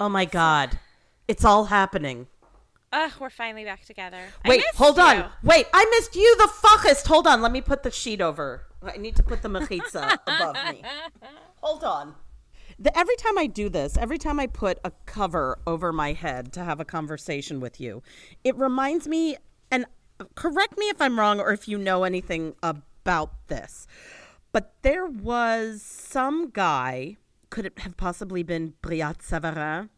Oh my god. It's all happening. Ugh, we're finally back together. Wait, missed hold you. on. Wait, I missed you, the fuckest. Hold on, let me put the sheet over. I need to put the mechitza above me. Hold on. The, every time I do this, every time I put a cover over my head to have a conversation with you, it reminds me, and correct me if I'm wrong or if you know anything about this, but there was some guy, could it have possibly been Brillat Savarin,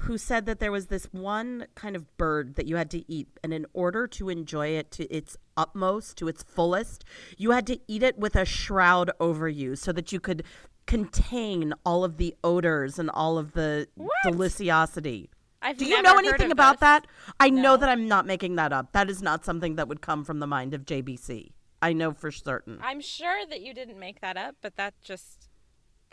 who said that there was this one kind of bird that you had to eat, and in order to enjoy it to its utmost, to its fullest, you had to eat it with a shroud over you so that you could contain all of the odors and all of the deliciosity. I've Do you know anything about this. that? I know that I'm not making that up. That is not something that would come from the mind of JBC. I know for certain. I'm sure that you didn't make that up, but that just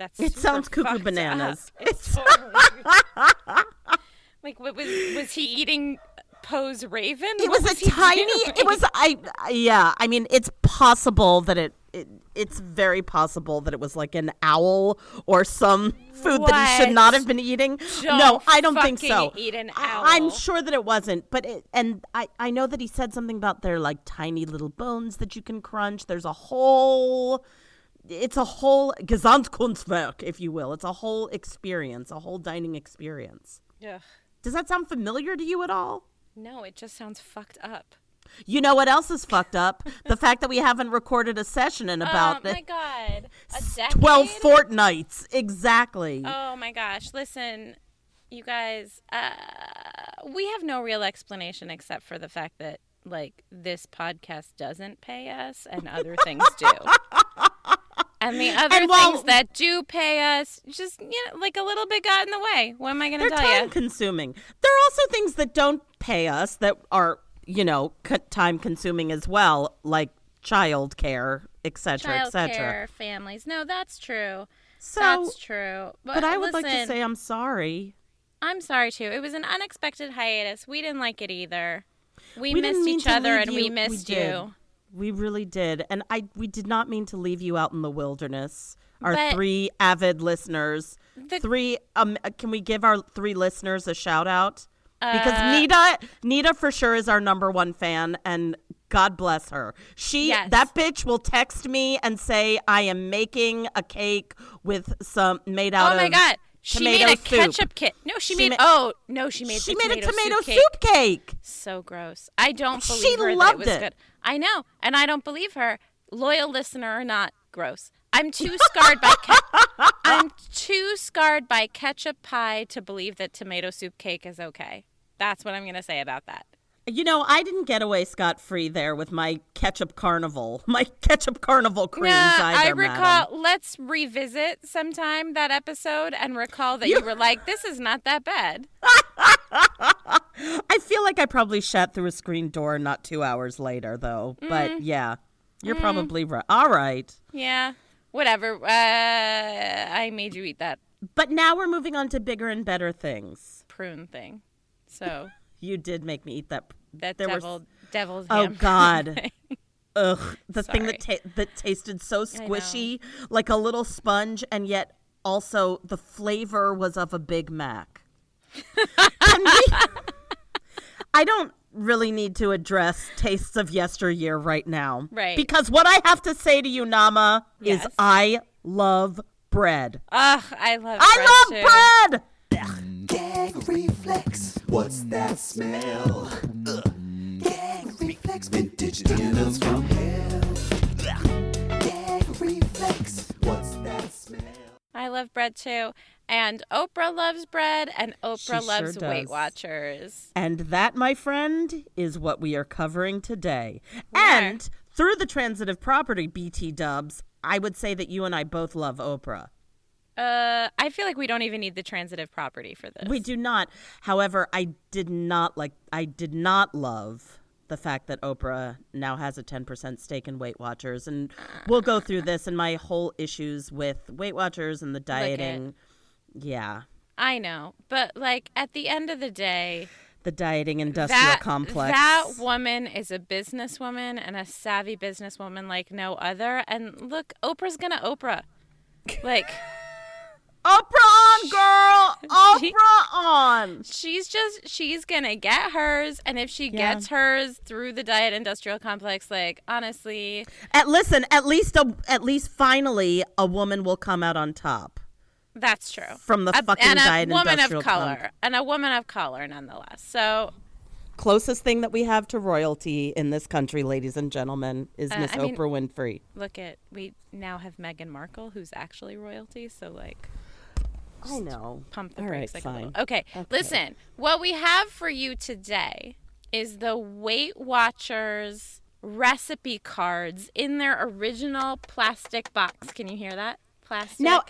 that's It sounds cuckoo bananas. up. It's like what was was he eating Poe's raven? It What was, a tiny. doing? It was I. Yeah, I mean, it's possible that it, it. It's very possible that it was like an owl or some food that he should not have been eating. no, Don't I don't think so. eat an owl. I, am sure that it wasn't, but it, and I I know that he said something about their like tiny little bones that you can crunch. There's a whole. It's a whole Gesamtkunstwerk, if you will. It's a whole experience, a whole dining experience. Yeah. Does that sound familiar to you at all? No, it just sounds fucked up. You know what else is fucked up? the fact that we haven't recorded a session in about oh my god, a decade. 12 fortnights. Exactly. Oh my gosh! Listen, you guys, uh, we have no real explanation except for the fact that like this podcast doesn't pay us and other things do. And the other And while- things that do pay us, just you know, like a little bit got in the way. What am I going to tell time you? consuming. There are also things that don't pay us that are, you know, time consuming as well, like child care, et cetera, et cetera. care, families. No, that's true. So, that's true. But, but I would like to say I'm sorry. I'm sorry too. It was an unexpected hiatus. We didn't like it either. We, We missed each other and you- we we missed did. you. We really did. And I we did not mean to leave you out in the wilderness. Our But- three avid listeners. The- three um can we give our three listeners a shout out? Because Uh, Nita Nita for sure is our number one fan and God bless her. She Yes. that bitch will text me and say I am making a cake with some made out of Oh my god. She made a soup. ketchup kit. No, she, She made. ma- oh no, she made. She made a tomato soup. soup cake. cake. So gross. I don't She believe her that loved it was it. good. I know, and I don't believe her. Loyal listener or not, gross. I'm too scarred by. Ke- I'm too scarred by ketchup pie to believe that tomato soup cake is okay. That's what I'm gonna say about that. You know, I didn't get away scot free there with my ketchup carnival, my ketchup carnival creams Yeah, either. I madam. recall. Let's revisit sometime that episode and recall that you, were like, "This is not that bad." I feel like I probably shat through a screen door not two hours later, though. Mm. But yeah, you're probably right. All right. Yeah, whatever. Uh, I made you eat that But now we're moving on to bigger and better things. prune thing, so You did make me eat that. that there were- devil, devil's Oh, God. Ugh, the thing that ta- that tasted so squishy, like a little sponge, and yet also the flavor was of a Big Mac. We- I don't really need to address tastes of yesteryear right now, Right. Because what I have to say to you, Nama, Yes. is I love bread. Ugh, I love. Bread. I bread love too. bread. Gag reflex. What's that smell? Ugh. Gag reflex. Vintage dinners from hell. Gag reflex. What's that smell? I love bread too, and Oprah loves bread, and Oprah She sure loves Weight. Watchers. And that, my friend, is what we are covering today. We are. and through the transitive property, BT dubs, I would say that you and I both love Oprah. Uh, I feel like we don't even need the transitive property for this. We do not. However, I did not like, I did not love the fact that Oprah now has a 10% stake in Weight Watchers. And we'll go through this and my whole issues with Weight Watchers and the dieting. Yeah. I know, but like at the end of the day, The dieting industrial that complex. that woman is a businesswoman and a savvy businesswoman like no other. And look, Oprah's gonna Oprah. Like Oprah on, girl! She- Oprah on. She's just she's gonna get hers, and if she Yeah. gets hers through the diet industrial complex, like honestly, At listen, at least a, at least finally a woman will come out on top. that's true. From the A- fucking and a diet woman of color, and a woman of color, nonetheless. So Closest thing that we have to royalty in this country, ladies and gentlemen, is Uh, Miss I mean- Oprah Winfrey. look at we now have Meghan Markle, who's actually royalty. So like. I know. pump the All brakes right, like a fine. little. Okay, listen. What we have for you today is the Weight Watchers recipe cards in their original plastic box. Can you hear that? Plastic Now,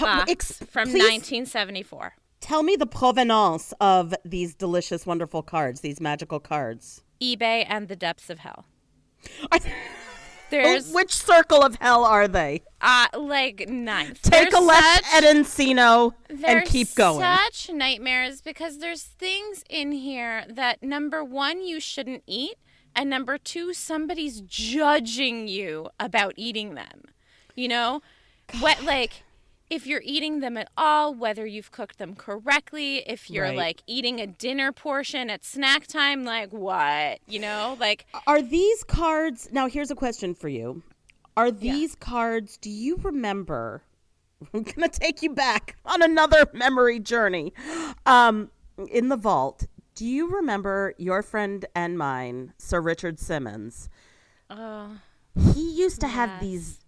box ex- from please- 1974. Tell me the provenance of these delicious, wonderful cards, these magical cards. eBay and the depths of hell. There's Oh, which circle of hell are they? uh like ninth. Take There's a left such- at Encino and keep going. Such nightmares because there's things in here that number one you shouldn't eat, and number two somebody's judging you about eating them. You know, what like if you're eating them at all, whether you've cooked them correctly, if you're Right. like eating a dinner portion at snack time, like what? You know, like Are these cards now? Here's a question for you: Are these cards? Do you remember? I'm gonna take you back on another memory journey. Um, in the vault, do you remember your friend and mine, Sir Richard Simmons? oh, He used to have these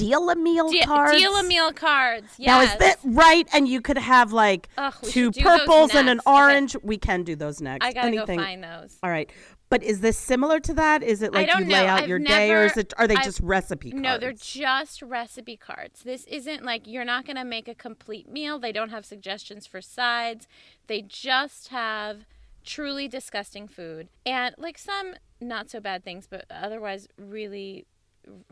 deal a meal de- cards. deal a meal cards. Yes. Now is that right? And you could have like Ugh, two should do those purples and an next. Okay. orange. We can do those next. I gotta Anything. go find those. All right. But is this similar to that? Is it like you lay know. out I've your day or is it are they I've- just recipe cards? No, they're just recipe cards. This isn't like you're not going to make a complete meal. They don't have suggestions for sides. They just have truly disgusting food and like some not so bad things, but otherwise really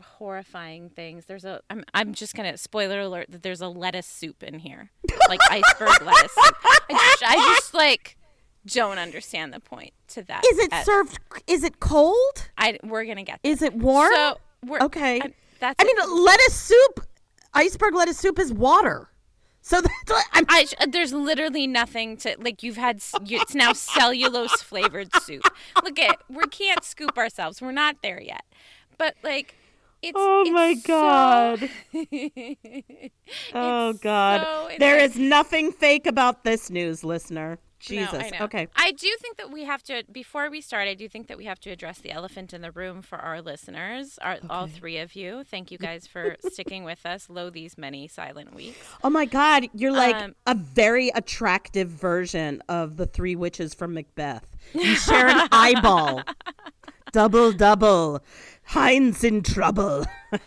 horrifying things. There's a I'm I'm just going to spoiler alert that there's a lettuce soup in here. Like iceberg lettuce soup. I just, I just like don't understand the point to that. Is it at- served is it cold? I we're going to get Is it warm? So we're okay. I, that's I mean lettuce soup iceberg lettuce soup is water. So that's I'm I, there's literally nothing to like. You've had you, it's now cellulose flavored soup. Look at we can't scoop ourselves. We're not there yet. But like, it's Oh it's my so- God. Oh God. so- there is nothing fake about this news, listener. No, Jesus. I know. Okay. I do think that we have to before we start. I do think that we have to address the elephant in the room for our listeners. Our, All three of you. Thank you guys for sticking with us. Lo these many silent weeks. Oh my God, you're like Um, a very attractive version of the three witches from Macbeth. You share an eyeball. Double, double. Heinz in trouble.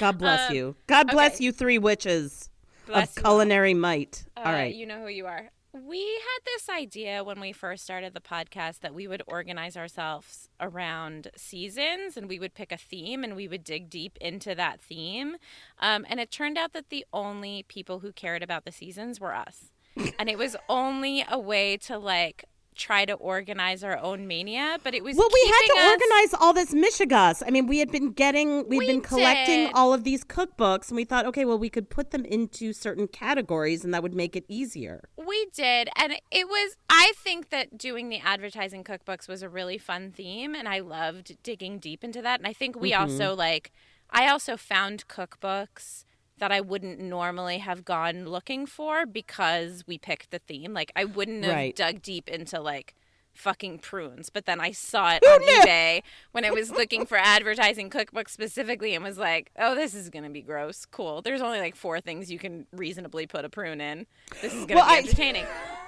God bless you. God bless okay. you, three witches Bless of you all. culinary might. Uh, All right. You know who you are. We had this idea when we first started the podcast that we would organize ourselves around seasons and we would pick a theme and we would dig deep into that theme. Um, and it turned out that the only people who cared about the seasons were us. and it was only a way to like try to organize our own mania, but it was well, we had to us- organize all this Michigas. I mean, we had been getting, we'd We been collecting did. all of these cookbooks, and we thought, okay, well, we could put them into certain categories, and that would make it easier. We did. And it was, I think that doing the advertising cookbooks was a really fun theme. And I loved digging deep into that. And I think we Mm-hmm. also, like, I also found cookbooks that I wouldn't normally have gone looking for because we picked the theme. Like, I wouldn't have Right. dug deep into, like, fucking prunes but then i saw it on ebay when i was looking for advertising cookbooks specifically and was like oh this is gonna be gross cool there's only like four things you can reasonably put a prune in this is gonna Well, be I- entertaining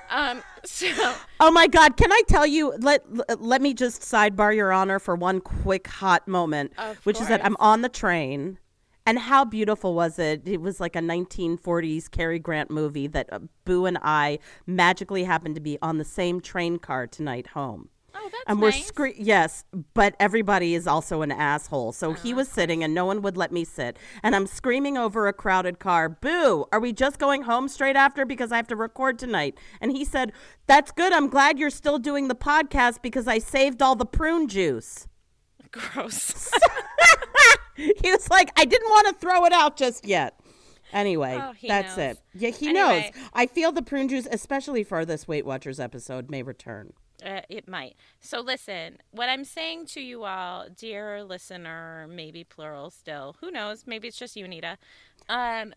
um so Oh my God! Can I tell you? Let let me just sidebar your honor for one quick hot moment, Of which is that. I'm on the train, and how beautiful was it? It was like a 1940s Cary Grant movie that uh, Boo and I magically happened to be on the same train car tonight home. oh that's and we're nice. scre- yes, but everybody is also an asshole. So Oh, he was sitting and no one would let me sit. And I'm screaming over a crowded car, "Boo, are we just going home straight after because I have to record tonight?" And he said, "That's good. I'm glad you're still doing the podcast because I saved all the prune juice." gross He was like, "I didn't want to throw it out just yet." Anyway, Oh, that's knows. it. Yeah, he Anyway. knows. I feel the prune juice, especially for this Weight Watchers episode, may return. Uh, it might. So listen, what I'm saying to you all, dear listener, maybe plural still. Who knows? Maybe it's just you, Nita. Um,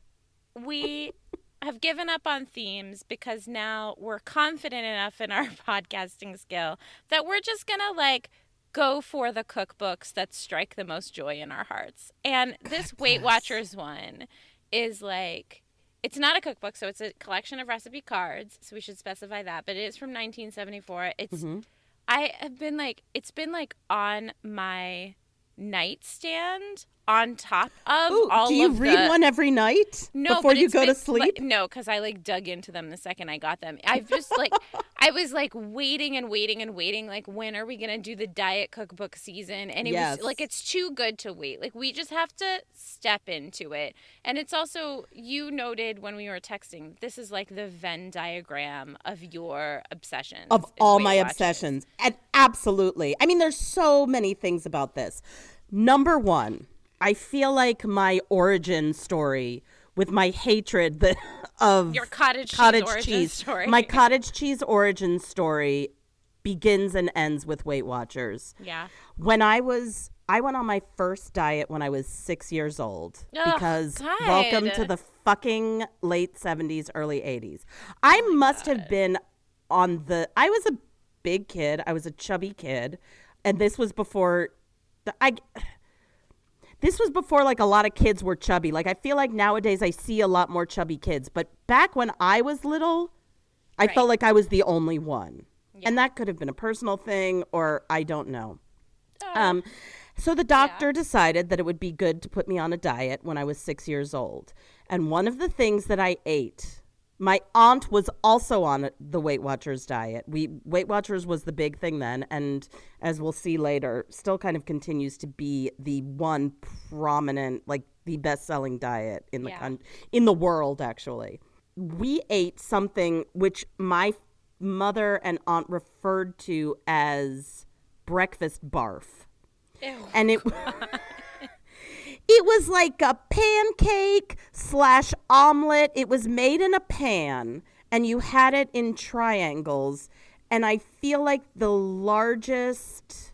we have given up on themes because now we're confident enough in our podcasting skill that we're just gonna like go for the cookbooks that strike the most joy in our hearts. And this Weight Watchers one is like it's not a cookbook, so it's a collection of recipe cards. So we should specify that. But it is from 1974. It's mm-hmm. I have been like it's been like on my nightstand on top of Ooh, all do you read the, one every night no, before you go to sleep? like- no, because I like dug into them the second I got them. I've just like, I was like waiting and waiting and waiting. Like, when are we gonna do the diet cookbook season? And it Yes. was like, it's too good to wait. Like, we just have to step into it. And it's also, you noted when we were texting, this is like the Venn diagram of your obsessions. of all my obsessions. And absolutely. I mean, there's so many things about this. Number one, I feel like my origin story with my hatred that of Your cottage cheese cottage origin cheese. story. My cottage cheese origin story begins and ends with Weight Watchers. Yeah. When I was I went on my first diet when I was 6 years old Ugh, because welcome to the fucking late 70s early 80s. I oh must have been on the I was a big kid. I was a chubby kid and this was before the, I this was before like a lot of kids were chubby. Like I feel like nowadays I see a lot more chubby kids, but back when I was little, I Right. felt like I was the only one. And that could have been a personal thing or I don't know. Um, so the doctor decided that it would be good to put me on a diet when I was six years old. And one of the things that I ate, my aunt was also on the Weight Watchers diet. We Weight Watchers was the big thing then, and as we'll see later, still kind of continues to be the one prominent, like the best-selling diet in the Yeah. coun- in the world. Actually, we ate something which my mother and aunt referred to as breakfast barf and it it was like a pancake slash omelet. It was made in a pan and you had it in triangles. And i feel like the largest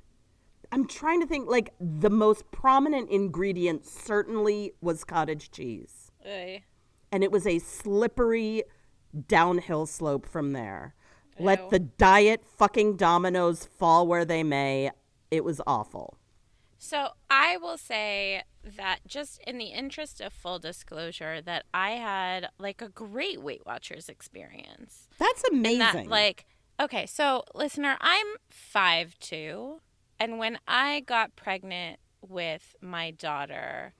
i'm trying to think like the most prominent ingredient certainly was cottage cheese. And it was a slippery downhill slope from there. Ew. let the diet fucking dominoes fall where they may. It was awful. So I will say that just in the interest of full disclosure, that I had like a great Weight Watchers experience. That's amazing. That like okay, so listener, I'm five two, and when I got pregnant with my daughter,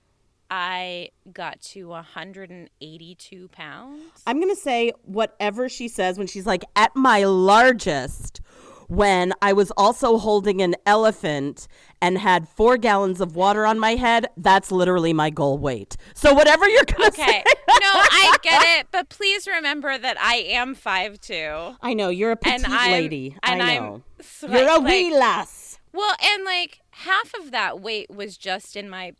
I got to 182 pounds. I'm going to say whatever she says when she's like, at my largest, when I was also holding an elephant and had four gallons of water on my head, that's literally my goal weight. So whatever you're to Okay, say. no, I get it, but please remember that I am five two. I know, you're a petite and lady. And I I'm know. swi- you're a like- wee lass. Well, and like half of that weight was just in my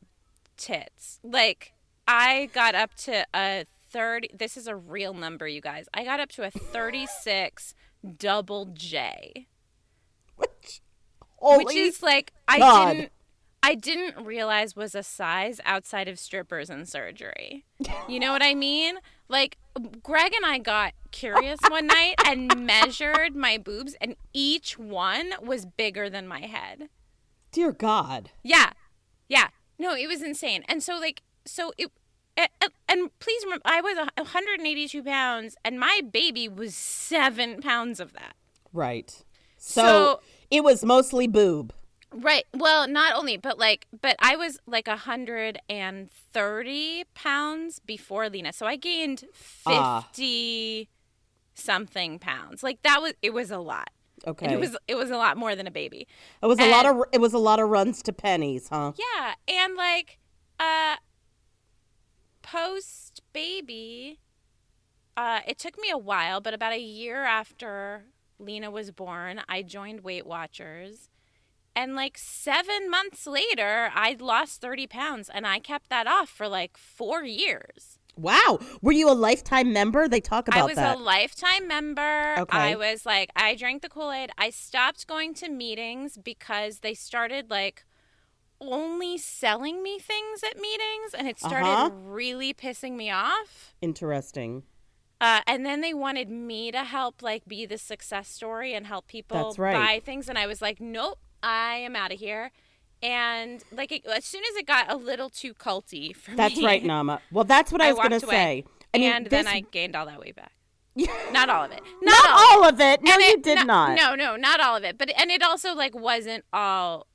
tits. Like I got up to a 30 this is a real number you guys. I got up to a 36 double J, Which, which is like I God. didn't I didn't realize was a size outside of strippers and surgery. You know what I mean? Like Greg and I got curious one night and measured my boobs and each one was bigger than my head. dear God. Yeah. Yeah. No, it was insane. And so, like, so it, and, and please remember, I was 182 pounds and my baby was seven pounds of that. Right. So, So- it was mostly boob. Right. Well, not only, but like, but I was like 130 pounds before Lena. So I gained Ah. 50 something pounds. Like that was, it was a lot. Okay. And it was, it was a lot more than a baby. it was a lot of it was a lot of runs to pennies, huh? Yeah, and like uh post baby uh it took me a while, but about a year after Lena was born, I joined Weight Watchers. And like 7 months later, I'd lost 30 pounds and I kept that off for like 4 years. Wow. Were you a lifetime member? They talk about I was that. a lifetime member. Okay. I was like, I drank the Kool Aid. I stopped going to meetings because they started like only selling me things at meetings, and it started Uh-huh. really pissing me off. Interesting. Uh, and then they wanted me to help, like, be the success story and help people right. buy things, and I was like, nope, I am out of here. And like, it, as soon as it got a little too culty for That's me, right, Nama. Well, that's what I, I was going to say. I mean, and this, then I gained all that weight back. Not all of it. Not, not all. all of it. No, And you did no, not. No, no, not all of it. But and it also like wasn't all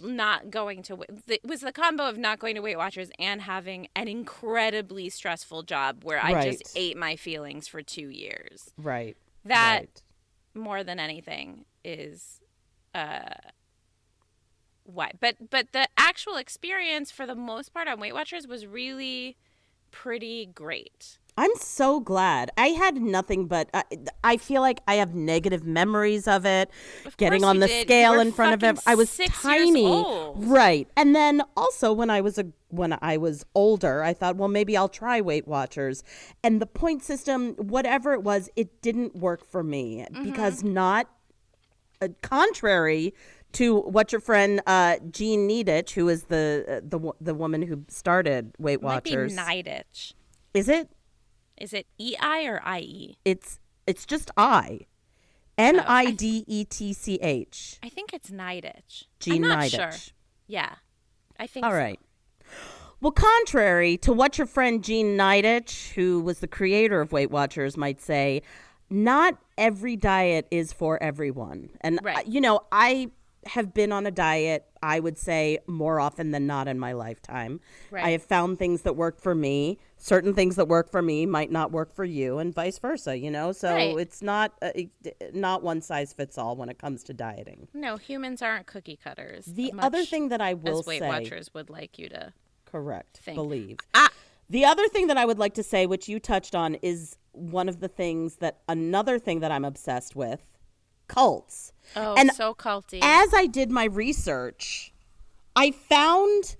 not going to. It was the combo of not going to Weight Watchers and having an incredibly stressful job where I Right. just ate my feelings for two years. Right. That right. more than anything is uh why but but the actual experience for the most part on weight watchers was really pretty great I'm so glad. I had nothing but uh, I feel like I have negative memories of it. getting on the did. Scale in front of it. I was tiny. Right. And then also when I was a when I was older, I thought, well, maybe I'll try Weight Watchers. And the point system, whatever it was, it didn't work for me Mm-hmm. because not uh, contrary to what your friend uh, Jean Needich, who is the uh, the the woman who started Weight might be Watchers, Nidetch. is it? Is it E I or I E? It's it's just I, N I D E T C H. I think it's Nidetch. Jean I'm not Nidetch. sure. Yeah, I think. All so. right. Well, contrary to what your friend Jean Nidetch, who was the creator of Weight Watchers, might say, not every diet is for everyone. And, Right. uh, you know, I have been on a diet, I would say, more often than not in my lifetime. Right. I have found things that work for me. Certain things that work for me might not work for you, and vice versa, you know? So Right. it's not, uh, not one size fits all when it comes to dieting. No, humans aren't cookie cutters. The other thing that I will as Weight say. Watchers would like you to. Correct. thing. Believe. Ah. The other thing that I would like to say, which you touched on, is one of the things that another thing that I'm obsessed with cults. Oh, And so culty. As I did my research, I found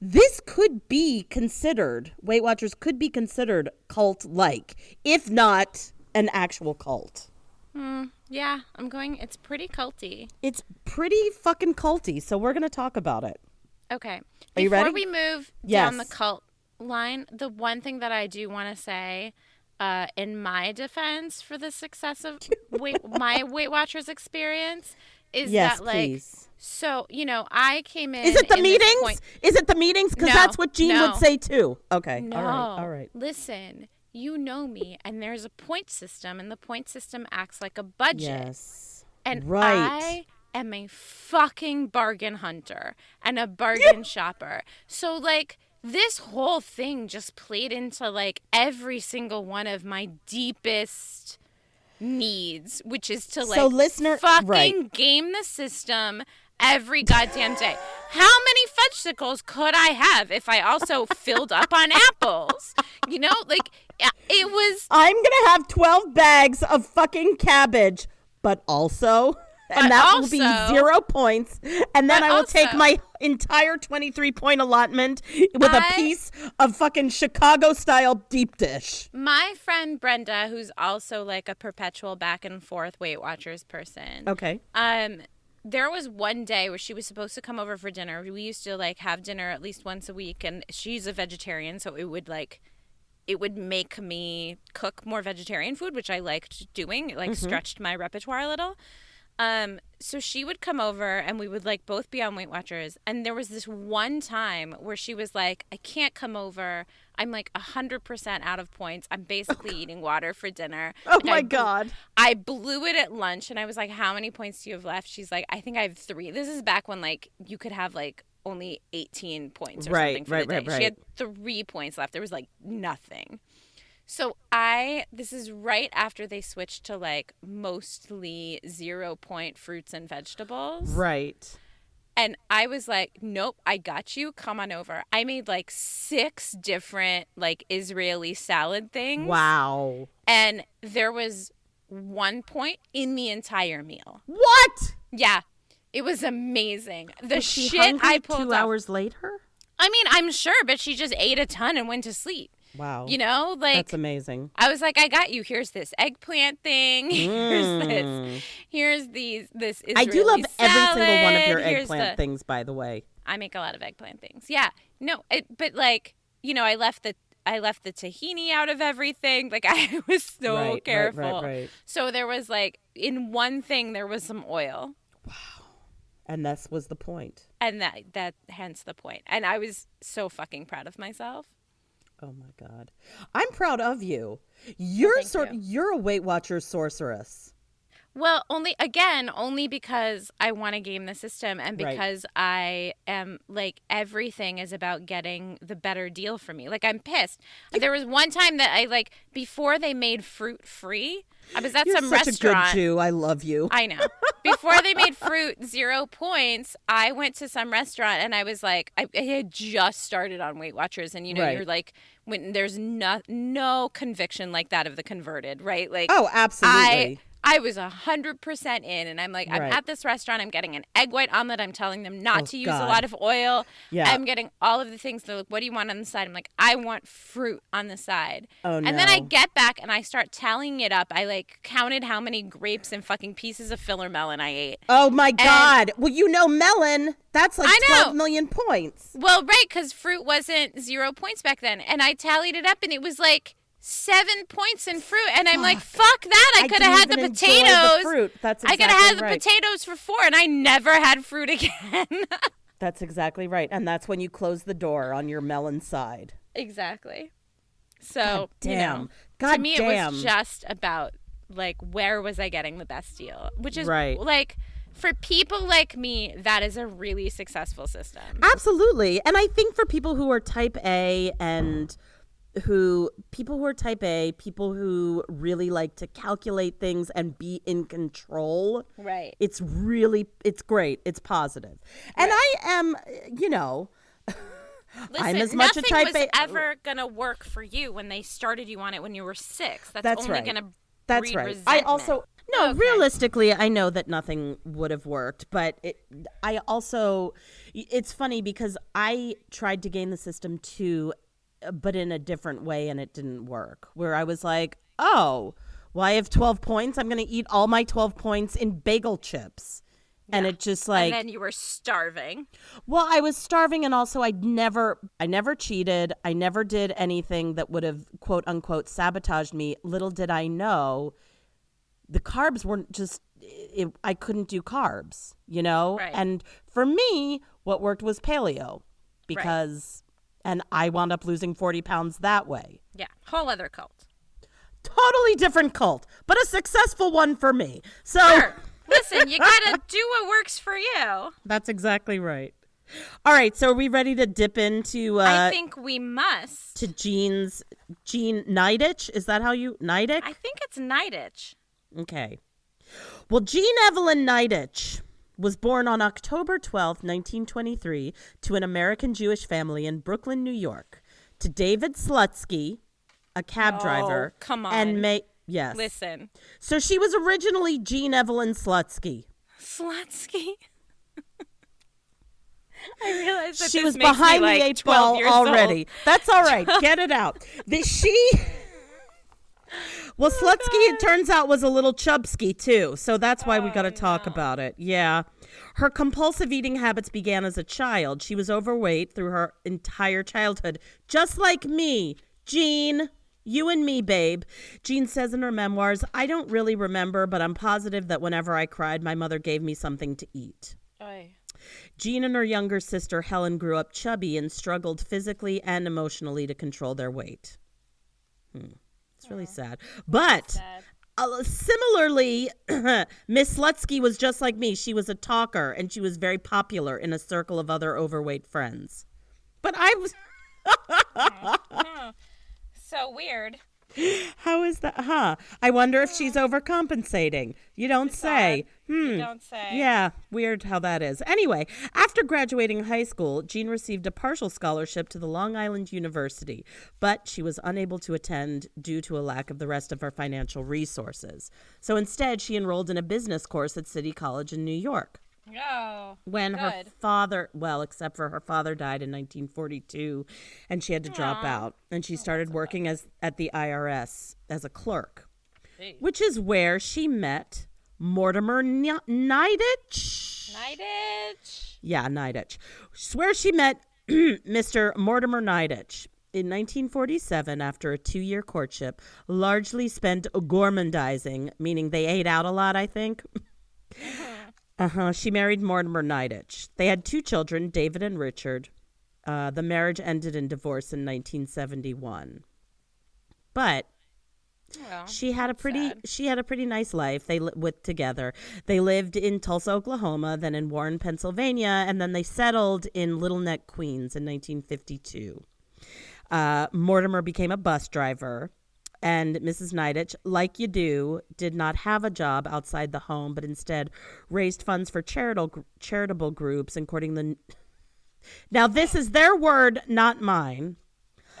this could be considered, Weight Watchers could be considered cult like, if not an actual cult. yeah, I'm going. It's pretty culty. It's pretty fucking culty, so we're going to talk about it. Okay. Are you ready? Before ready? we move down the cult line, the one thing that I do want to say, uh, in my defense for the success of my Weight Watchers experience, is Yes, that like please. so you know I came in. Is it the in meetings? Is it the meetings? Because No, that's what Jean no. would say too. Okay. No. All right. All right. Listen, you know me, and there's a point system, and the point system acts like a budget. Yes. And Right. I am a fucking bargain hunter and a bargain shopper. So like this whole thing just played into like every single one of my deepest needs, which is to like So, listener- fucking right. game the system every goddamn day. How many fudgesicles could I have if I also filled up on apples? You know, like it was I'm gonna have twelve bags of fucking cabbage, but also, and But that will be zero points. And then I will take my entire twenty-three point allotment with a I- piece of fucking Chicago style deep dish. My friend Brenda, who's also like a perpetual back and forth Weight Watchers person. Okay. Um, there was one day where she was supposed to come over for dinner. We used to like have dinner at least once a week, and she's a vegetarian, so it would like it would make me cook more vegetarian food, which I liked doing. It like stretched my repertoire a little. Um, so she would come over and we would like both be on Weight Watchers. And there was this one time where she was like, I can't come over. I'm like 100% out of points. I'm basically eating water for dinner. Oh I my God. I blew it at lunch and I was like, How many points do you have left? She's like, I think I have three. This is back when like you could have like only 18 points or Right, something for right, the day. right, She had three points left. There was like nothing. So I this is right after they switched to like mostly zero point fruits and vegetables. Right. And I was like, Nope, I got you. Come on over. I made like six different like Israeli salad things. Wow. And there was one point in the entire meal. What? Yeah. It was amazing. The Was shit I pulled two off- hours later. I mean, I'm sure, but she just ate a ton and went to sleep. Wow. You know, like That's amazing. I was like, I got you. Here's this eggplant thing. Here's this. Here's these. This Mm. I do love Israeli every single one of your. Eggplant the- things, by the way. I make a lot of eggplant things. Yeah. No, it, but like, you know, I left the I left the tahini out of everything. Like I was so right, careful. right, right. So there was like in one thing there was some oil. Wow. And this was the point. And that that hence the point. And I was so fucking proud of myself. Oh my god. I'm proud of you. You're sort you. you're a Weight Watchers sorceress. Well, only again, only because I want to game the system and Right. because I am like everything is about getting the better deal for me. Like I'm pissed. There was one time that I like before they made fruit free. I was at You're some such restaurant. a good Jew. I love you. I know. Before they made fruit zero points, I went to some restaurant and I was like, I, I had just started on Weight Watchers, and you know, Right. you're like, when there's no no conviction like that of the converted, right? Like, oh, absolutely. I I was a hundred percent in, and I'm like, I'm at this restaurant. I'm getting an egg white omelet. I'm telling them not Oh, to use God. a lot of oil. Yeah. I'm getting all of the things. They're like, "What do you want on the side?" I'm like, "I want fruit on the side." Oh, And then I get back and I start tallying it up. I like counted how many grapes and fucking pieces of filler melon I ate. oh my god. Well, you know melon. That's like I know. 12 million points. Well, right, because fruit wasn't zero points back then, and I tallied it up, and it was like seven points in fruit, and I'm like, "Fuck that! I I could have had the enjoy the potatoes. fruit. That's exactly I could have had exactly the potatoes for four, and I never had fruit again." That's exactly right. And that's when you close the door on your melon side. exactly. So you damn. know, God to me, it was just about like where was I getting the best deal, which is Right. like. For people like me, that is a really successful system. Absolutely. And I think for people who are type A and who people who are type A, people who really like to calculate things and be in control, Right. it's really it's great. It's positive. And I am, you know, Listen, I'm as much a type was A- ever gonna work for you when they started you on it when you were six. That's, That's only right. gonna That's right. I also no, Okay. realistically, I know that nothing would have worked, but it I also it's funny because I tried to gain the system too but in a different way and it didn't work. Where I was like, "Oh, well I have 12 points. I'm going to eat all my 12 points in bagel chips." And it just like and then you were starving. well, I was starving and also I never I never cheated. I never did anything that would have quote unquote sabotaged me. Little did I know the carbs weren't just it, I couldn't do carbs, you know? Right. And for me, what worked was paleo because and I wound up losing 40 pounds that way. Yeah, whole other cult. Totally different cult, but a successful one for me. So Sure. Listen, you gotta do what works for you. that's exactly right. All right, so are we ready to dip into uh I think we must. to Jean's Jean Nidetch. Is that how you Nidetch? I think it's Nightitch. Okay. Well, Jean Evelyn Nidetch was born on October twelfth, 1923, to an American Jewish family in Brooklyn, New York, to David Slutsky, a cab Oh, driver. come on. And. May yes. Listen, So she was originally Jean Evelyn Slutsky. Slutsky. I realized that she this was behind like the eight 12 ball years old. already. That's all right. Get it out. The, she. Well, Oh, Slutsky, it turns out, was a little chubsky too, so that's why we got to talk about it. Yeah. Her compulsive eating habits began as a child. She was overweight through her entire childhood, just like me, Jean. You and me, babe. Jean says in her memoirs, I don't really remember, but I'm positive that whenever I cried, my mother gave me something to eat. Oy. Jean and her younger sister Helen grew up chubby and struggled physically and emotionally to control their weight. Hmm. It's really sad. But Sad. uh, similarly, Miss Slutsky was just like me. She was a talker and she was very popular in a circle of other overweight friends. But I was. So weird. How is that? Huh. I wonder if she's overcompensating. You don't say. Hmm. Don't say. Yeah, weird how that is. Anyway, after graduating high school, Jean received a partial scholarship to the Long Island University, but she was unable to attend due to a lack of the rest of her financial resources. So instead, she enrolled in a business course at City College in New York. Oh. when her father well except for her father died in 1942 and she had to drop out and Oh, she started working as at the IRS as a clerk Hey. which is where she met Mortimer N- Nidetch Nidetch. yeah Nidetch it's where she met Mr. Mortimer Nidetch in 1947 after a two-year courtship largely spent gormandizing, meaning they ate out a lot I think Uh-huh. She married Mortimer Nidetch. They had two children, David and Richard. Uh, the marriage ended in divorce in 1971. But Well, she had a pretty sad. she had a pretty nice life. They li- with together. They lived in Tulsa, Oklahoma, then in Warren, Pennsylvania, and then they settled in Little Neck, Queens in 1952. Uh, Mortimer became a bus driver, and Mrs. Nidetch, like you do, did not have a job outside the home, but instead raised funds for charitable charitable groups, including the. Now this is their word, not mine.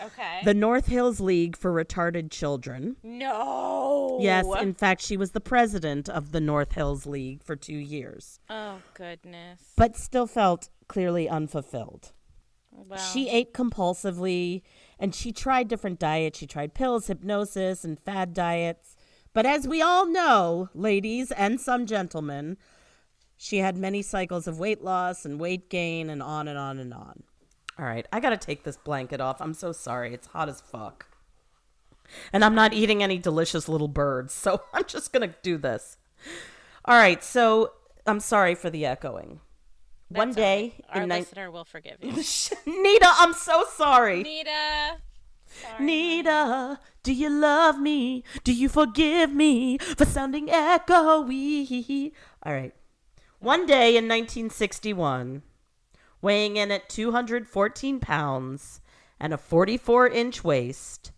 Okay. The North Hills League for Retarded Children. no. Yes, in fact, she was the president of the North Hills League for two years, oh goodness. but still felt clearly unfulfilled. Well, She ate compulsively and she tried different diets. She tried pills, hypnosis, and fad diets. But as we all know, ladies and some gentlemen, she had many cycles of weight loss and weight gain and on and on and on. All right, I got to take this blanket off. I'm so sorry. It's hot as fuck. And I'm not eating any delicious little birds, so I'm just to do this. All right, so I'm sorry for the echoing. One that's all day right. our listener will forgive you. Nita, I'm so sorry. Nita. Sorry. Nita, do you love me? Do you forgive me for sounding echoey? All right. One day in 1961, weighing in at 214 pounds and a 44 inch waist,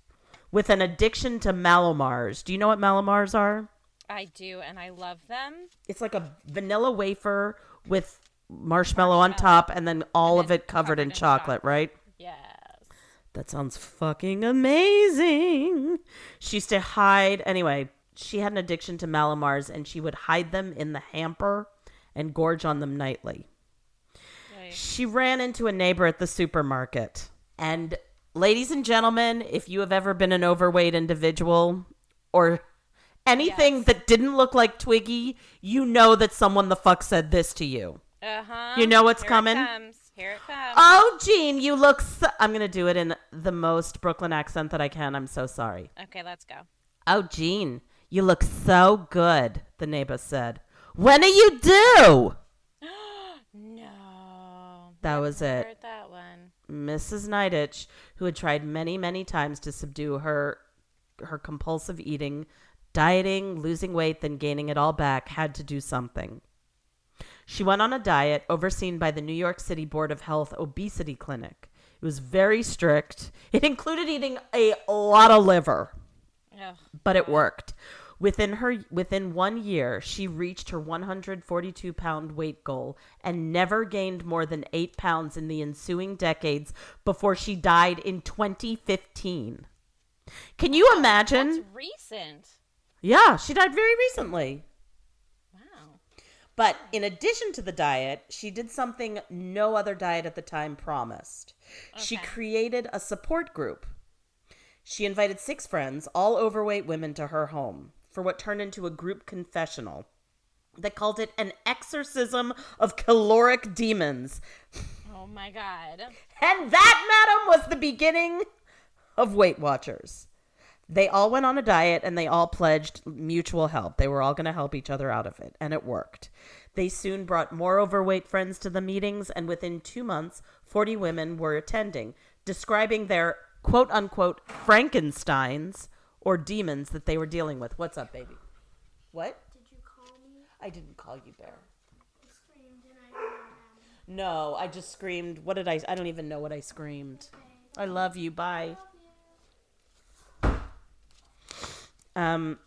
with an addiction to Mallomars. Do you know what Mallomars are? I do, and I love them. It's like a vanilla wafer with marshmallow, on top and then all And of it covered, in, in chocolate, chocolate. right? Yes. That sounds fucking amazing. She used to hide, anyway, she had an addiction to Mallomars and she would hide them in the hamper and gorge on them nightly. She ran into a neighbor at the supermarket. And, ladies and gentlemen, if you have ever been an overweight individual or anything Yes. that didn't look like Twiggy, you know that someone the fuck said this to you. Uh huh. You know what's Here coming? It comes. Here it comes. Oh, Jean, you look so. I'm going to do it in the most Brooklyn accent that I can. I'm so sorry. Okay, let's go. Oh, Jean, you look so good, the neighbor said. When are you due? That was it. Heard that one. Mrs. Nidetch, who had tried many, many times to subdue her her compulsive eating, dieting, losing weight, then gaining it all back, had to do something. She went on a diet overseen by the New York City Board of Health Obesity Clinic. It was very strict. It included eating a lot of liver. Ugh. but it worked. Within her within 1 year, she reached her 142 pound weight goal and never gained more than 8 pounds in the ensuing decades before she died in 2015. Can you imagine? That's recent. Yeah, she died very recently. Wow. But in addition to the diet, she did something no other diet at the time promised. She created a support group. She invited six friends, all overweight women, to her home for what turned into a group confessional. They called it an exorcism of caloric demons. Oh my god. And that, madam, was the beginning of Weight Watchers. They all went on a diet and they all pledged mutual help. They were all going to help each other out of it, and it worked. They soon brought more overweight friends to the meetings, and within two months, 40 women were attending, describing their quote unquote Frankensteins or demons that they were dealing with. What's up, baby? What? Did you call me? I didn't call you, Bear. I screamed and I ran. No, I just screamed. What did I? I don't even know what I screamed. I love you. Bye. Um,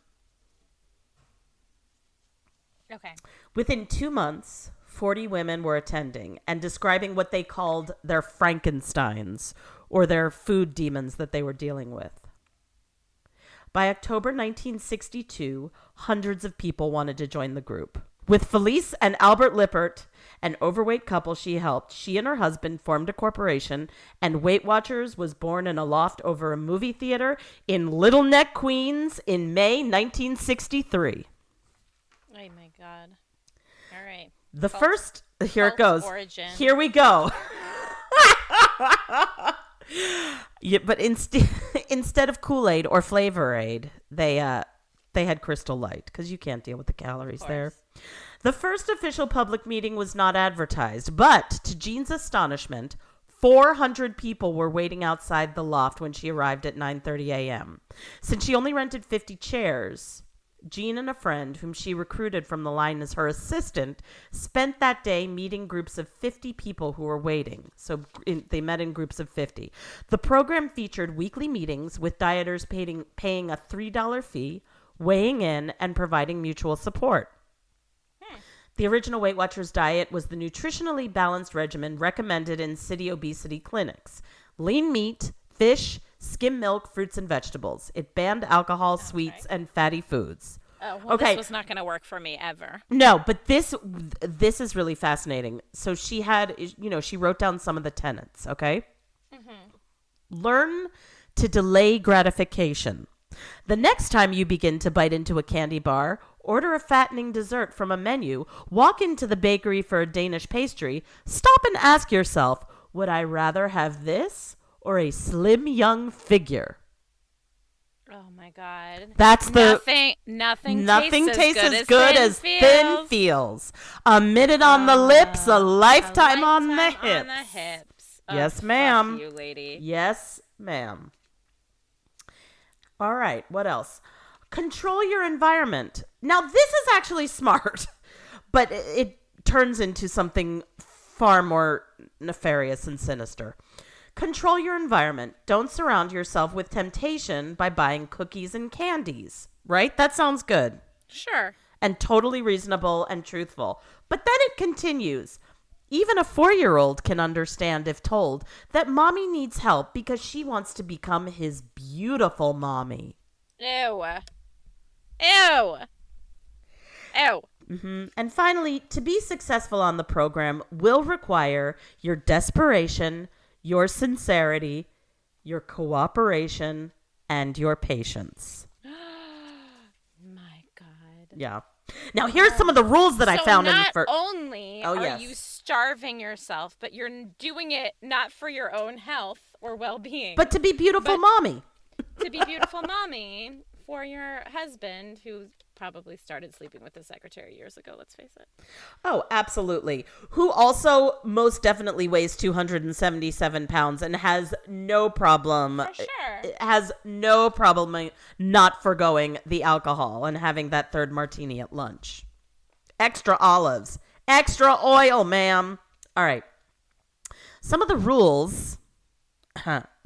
Okay. within two months, 40 women were attending and describing what they called their Frankensteins or their food demons that they were dealing with. By October 1962, hundreds of people wanted to join the group. With Felice and Albert Lippert, an overweight couple she helped, she and her husband formed a corporation, and Weight Watchers was born in a loft over a movie theater in Little Neck, Queens in May 1963. Oh my god. All right. The first, here it goes. origin. Here we go. yeah, but instead instead of Kool Aid or Flavor Aid, they uh they had Crystal Light because you can't deal with the calories there. The first official public meeting was not advertised, but to Jean's astonishment, 400 people were waiting outside the loft when she arrived at 9:30 a.m. Since she only rented 50 chairs, Jean and a friend whom she recruited from the line as her assistant spent that day meeting groups of 50 people who were waiting. So in, they met in groups of 50. The program featured weekly meetings with dieters paying, paying a $3 fee, weighing in, and providing mutual support. Hmm. The original Weight Watchers diet was the nutritionally balanced regimen recommended in city obesity clinics lean meat, fish, skim milk, fruits, and vegetables. It banned alcohol, sweets, and fatty foods. Oh, well, Okay. this was not going to work for me ever. No, but this this is really fascinating. So she had, you know, she wrote down some of the tenets. Okay, mm-hmm. learn to delay gratification. The next time you begin to bite into a candy bar, order a fattening dessert from a menu, walk into the bakery for a Danish pastry, stop and ask yourself, would I rather have this or a slim young figure? Oh my god. That's the nothing. Nothing. Nothing tastes, tastes as as good as thin feels. A minute on the oh, lips, a lifetime, on the hips. On the hips. Oh, Yes, ma'am. You lady. Yes, ma'am. All right, what else? Control your environment. Now, this is actually smart, but it, it turns into something far more nefarious and sinister. Control your environment. Don't surround yourself with temptation by buying cookies and candies, right? That sounds good Sure. and totally reasonable and truthful. But then it continues. Even a four year old can understand, if told, that mommy needs help because she wants to become his beautiful mommy. Ew. Ew. Ew. Mm-hmm. And finally, to be successful on the program will require your desperation, your sincerity, your cooperation, and your patience. My God. Yeah. Now, here's some of the rules that I so found in not for. only Oh, are yes. you starving yourself, but you're doing it not for your own health or well-being, But to be beautiful mommy. to be beautiful mommy for your husband who probably started sleeping with his secretary years ago. Let's face it. Oh, absolutely. Who also most definitely weighs 277 pounds and has no problem. For sure. Eh, has no problem eh, not foregoing the alcohol and having that third martini at lunch. Extra olives, extra oil, ma'am. All right. Some of the rules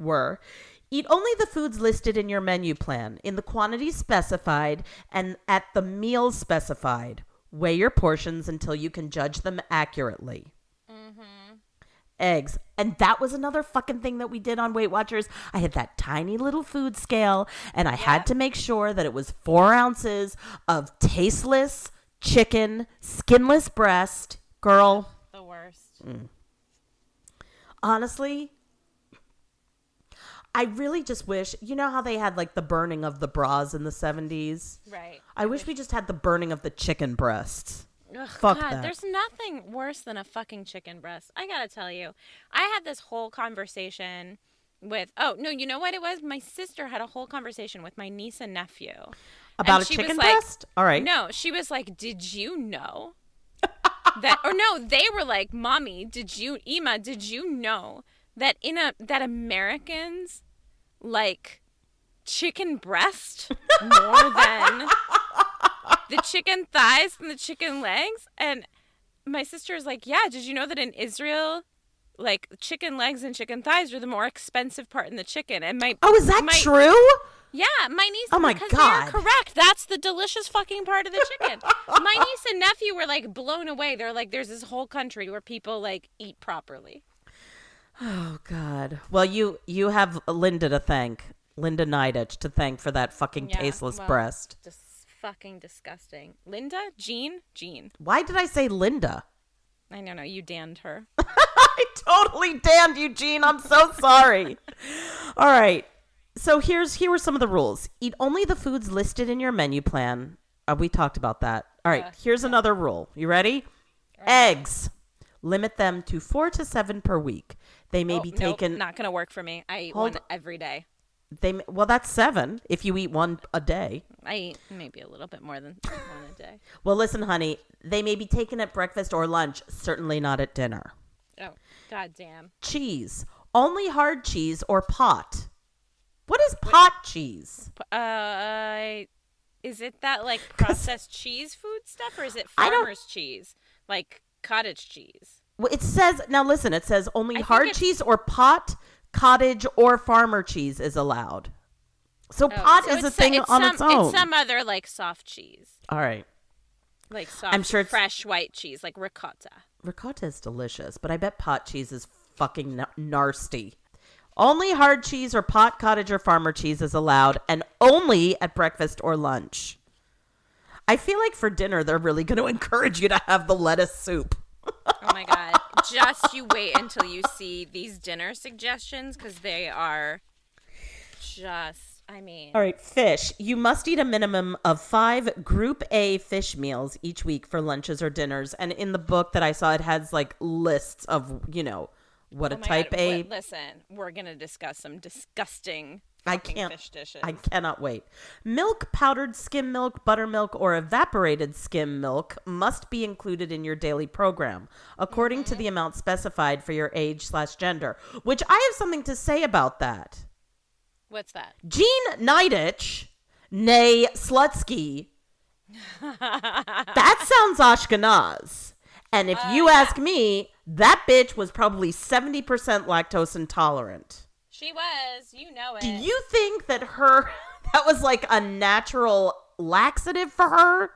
were eat only the foods listed in your menu plan in the quantities specified and at the meals specified. Weigh your portions until you can judge them accurately. Mm-hmm. Eggs. And that was another fucking thing that we did on Weight Watchers. I had that tiny little food scale, and I had to make sure that it was four ounces of tasteless chicken, skinless breast. Girl, The worst. Mm. honestly, I really just wish, you know how they had like the burning of the bras in the 70s? Right. I wish we just had the burning of the chicken breasts. Ugh, Fuck God, that. There's nothing worse than a fucking chicken breast. I gotta tell you, I had this whole conversation with. Oh no, you know what it was? My sister had a whole conversation with my niece and nephew About And a chicken like- breast? All right. No, she was like, "Did you know that?" Or no, they were like, "Mommy, did you, Ema, did you know that in a that Americans like chicken breast more than the chicken thighs and the chicken legs?" And my sister is like, "Yeah, did you know that in Israel?" Like chicken legs and chicken thighs are the more expensive part in the chicken, and my Oh, is that my, true? yeah, my niece. Oh my because God. Correct. That's the delicious fucking part of the chicken. my niece and nephew were like blown away. They're like, "There's this whole country where people like eat properly." Oh God. Well, you you have Linda to thank, Linda Nidetch to thank for that fucking Yeah, tasteless well, breast. Just fucking disgusting. Linda? Jean? Jean. Why did I say Linda? I don't know. You damned her. I totally damned Eugene. I'm so sorry. All right. So here's here were some of the rules. Eat only the foods listed in your menu plan. Uh, we talked about that. All right. Here's another rule. You ready? Eggs. Limit them to four to seven per week. They may Oh, be nope, taken. not gonna work for me. I eat Hold- one every day. They well, that's seven if you eat one a day. I eat maybe a little bit more than one a day. Well, listen, honey. They may be taken at breakfast or lunch. Certainly not at dinner. Oh, goddamn. Cheese. Only hard cheese or pot. What is pot cheese? P- Uh, is it that like processed cheese food stuff, or is it farmer's cheese, like cottage cheese? Well, it says now. Listen, it says only think hard cheese or pot, cottage or farmer cheese is allowed. So Oh, pot so is a thing it's on some, its own. It's some other like soft cheese, All right, like soft, I'm sure fresh white cheese, like ricotta. ricotta is delicious, but I bet pot cheese is fucking n- nasty. Only hard cheese or pot, cottage or farmer cheese is allowed, and only at breakfast or lunch. I feel like for dinner they're really going to encourage you to have the lettuce soup. Oh my god! Just you wait until you see these dinner suggestions because they are just. I mean, All right, fish. You must eat a minimum of five Group A fish meals each week for lunches or dinners. And in the book that I saw, it has like lists of, you know, what oh a type God, A. listen, we're gonna discuss some disgusting. I can't. fish dishes. I cannot wait. Milk, powdered skim milk, buttermilk, or evaporated skim milk must be included in your daily program, according Mm-hmm. to the amount specified for your age slash gender. Which I have something to say about that. What's that? Jean Nidetch, nay Slutsky. that sounds Ashkenaz. And if you ask me, that bitch was probably 70% lactose intolerant. She was. You know it. Do you think that her, that was like a natural laxative for her?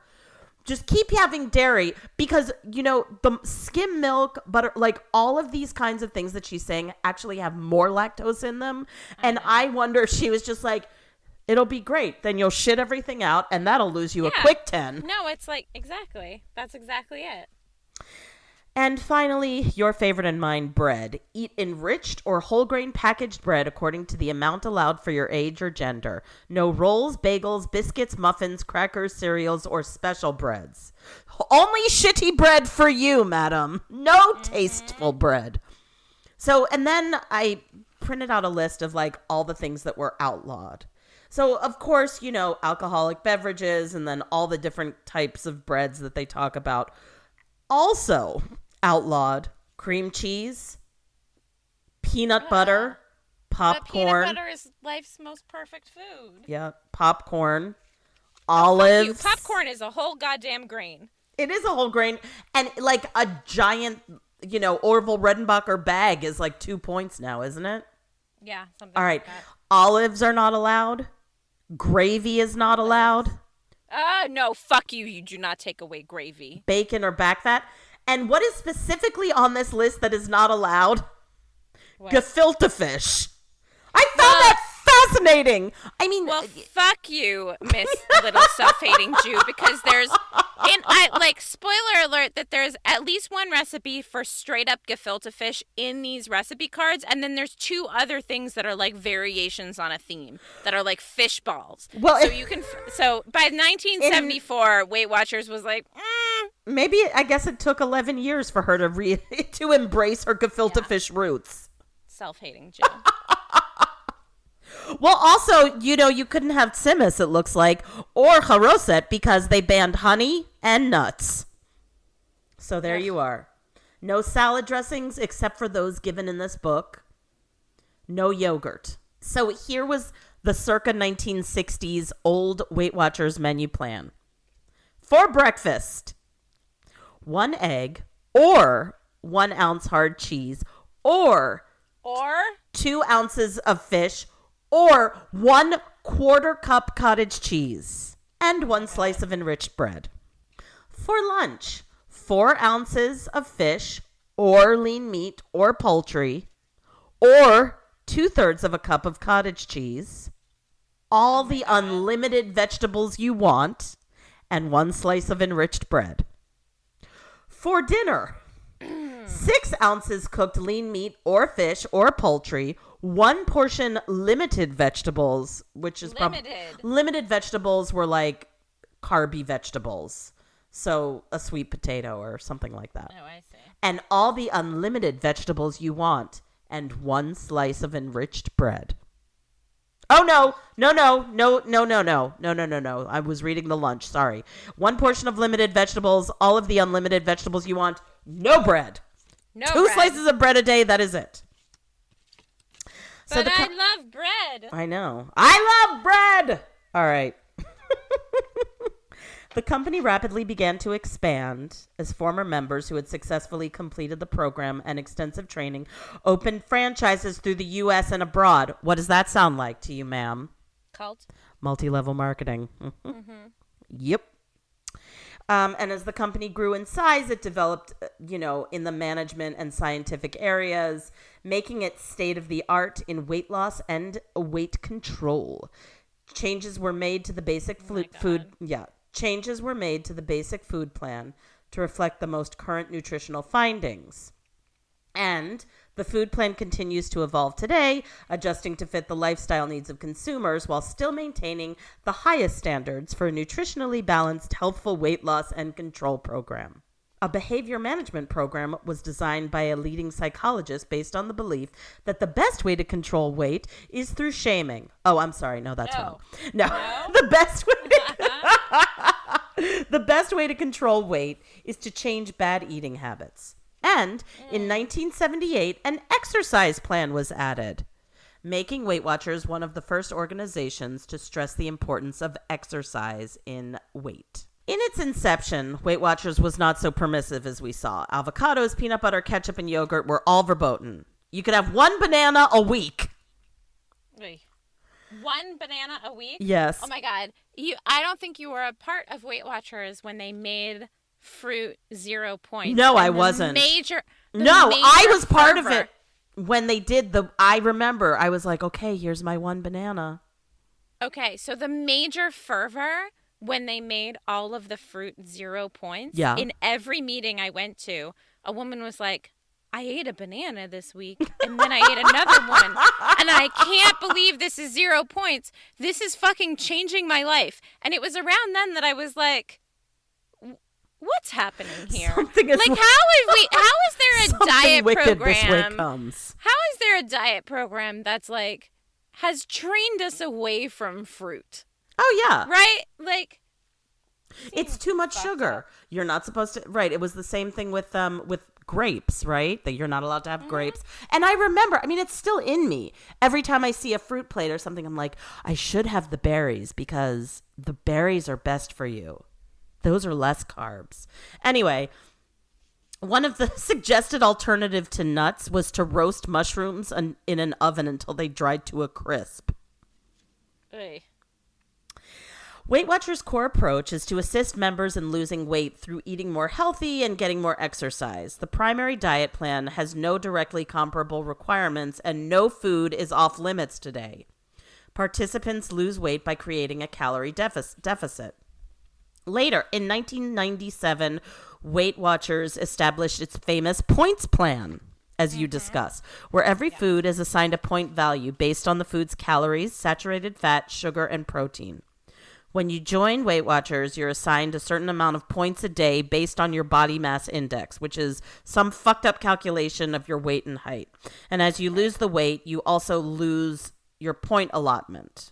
Just keep having dairy because, you know, the skim milk, butter, like all of these kinds of things that she's saying actually have more lactose in them. And uh-huh. I wonder if she was just like, it'll be great. Then you'll shit everything out and that'll lose you a quick 10. No, it's like exactly. That's exactly it. And finally, your favorite and mine, bread. Eat enriched or whole grain packaged bread according to the amount allowed for your age or gender. No rolls, bagels, biscuits, muffins, crackers, cereals, or special breads. Only shitty bread for you, madam. No mm-hmm. tasteful bread. So, and then I printed out a list of like all the things that were outlawed. So, of course, you know, alcoholic beverages and then all the different types of breads that they talk about. Also outlawed cream cheese, peanut butter, But popcorn. peanut butter is life's most perfect food. Yeah, popcorn, you. olives. Popcorn is a whole goddamn grain. It is a whole grain, and like a giant, you know, Orville Redenbacher bag is like two points now, isn't it? Yeah, something. All right. Like. Olives are not allowed. Gravy is not allowed. Uh, no, fuck you. You do not take away gravy. Bacon or back fat. And what is specifically on this list that is not allowed? What? Gefilte fish. I found that fascinating. I mean, Well, fuck you, Miss Little Self-Hating Jew, because there's, in I like spoiler alert that there's at least one recipe for straight up gefilte fish in these recipe cards, and then there's two other things that are like variations on a theme that are like fish balls. Well, so if- you can. So by 1974, Weight Watchers was like, mm, maybe I guess it took 11 years for her to re- to embrace her gefilte fish roots. self-hating Jew. Well, also, you know, you couldn't have tsimis, it looks like, or haroset because they banned honey and nuts. So there you are. No salad dressings except for those given in this book. No yogurt. So here was the circa 1960s old Weight Watchers menu plan. For breakfast, one egg or one ounce hard cheese or or two ounces of fish or one quarter cup cottage cheese and one slice of enriched bread. For lunch, four ounces of fish or lean meat or poultry or two thirds of a cup of cottage cheese, all the unlimited vegetables you want, and one slice of enriched bread. For dinner, six ounces cooked lean meat or fish or poultry, one portion limited vegetables, which is prob- Limited. limited vegetables were like carby vegetables. So a sweet potato or something like that. Oh, I see. And all the unlimited vegetables you want, and one slice of enriched bread. Oh no, no, no, no, no, no, no, no, no, no, no. I was reading the lunch. Sorry. One portion of limited vegetables, all of the unlimited vegetables you want, no bread. No Two bread. slices of bread a day, that is it. But the I co- love bread. I know. I love bread. All right. the company rapidly began to expand as former members who had successfully completed the program and extensive training opened franchises through the U.S. and abroad. What does that sound like to you, ma'am? Cult. Multi level marketing. Mhm. Yep. Um, and as the company grew in size, it developed, uh, you know, in the management and scientific areas, making it state of the art in weight loss and weight control. Changes were made to the basic flu- food. Yeah, changes were made to the basic food plan to reflect the most current nutritional findings. And the food plan continues to evolve today, adjusting to fit the lifestyle needs of consumers while still maintaining the highest standards for a nutritionally balanced, healthful weight loss and control program. A behavior management program was designed by a leading psychologist based on the belief that the best way to control weight is through shaming. Oh, I'm sorry. No, that's No. wrong. No. the best way the best way to control weight is to change bad eating habits. And in mm. 1978, an exercise plan was added, making Weight Watchers one of the first organizations to stress the importance of exercise in weight. In its inception, Weight Watchers was not so permissive as we saw. Avocados, peanut butter, ketchup, and yogurt were all verboten. You could have one banana a week. Oy. One banana a week. Yes. Oh my god. You I don't think you were a part of Weight Watchers when they made fruit zero points. No, I wasn't. Major No, I was part of it when they did the. I remember. I was like, okay, here's my one banana. Okay, so the major fervor when they made all of the fruit zero points. Yeah. In every meeting I went to, a woman was like, I ate a banana this week and then I ate another one. And I can't believe this is zero points. This is fucking changing my life. And it was around then that I was like, What's happening here? Something is- like, how is we? How is there a Something diet wicked this way program? comes. How is there a diet program that's like has trained us away from fruit? Oh yeah, Right? Like it's too much sugar. You're not supposed to. Right. It was the same thing with um with grapes, right? That you're not allowed to Mm-hmm. have grapes. And I remember. I mean, it's still in me. Every time I see a fruit plate or something, I'm like, I should have the berries because the berries are best for you. Those are less carbs. Anyway. One of the suggested alternative to nuts was to roast mushrooms in an oven until they dried to a crisp. ugh. Weight Watchers' core approach is to assist members in losing weight through eating more healthy and getting more exercise. The primary diet plan has no directly comparable requirements, and no food is off limits today. Participants lose weight by creating a calorie deficit. Later, in 1997, Weight Watchers established its famous points plan, as you mm-hmm. discuss, where every food is assigned a point value based on the food's calories, saturated fat, sugar, and protein. When you join Weight Watchers, you're assigned a certain amount of points a day based on your body mass index, which is some fucked up calculation of your weight and height. And as you lose the weight, you also lose your point allotment.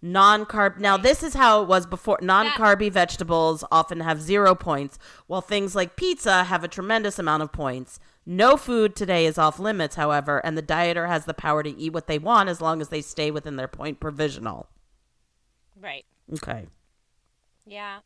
Non carb. Now, this is how it was before. Non carby vegetables often have zero points, while things like pizza have a tremendous amount of points. No food today is off limits, however, and the dieter has the power to eat what they want as long as they stay within their point provisional. Right. Okay. Yeah.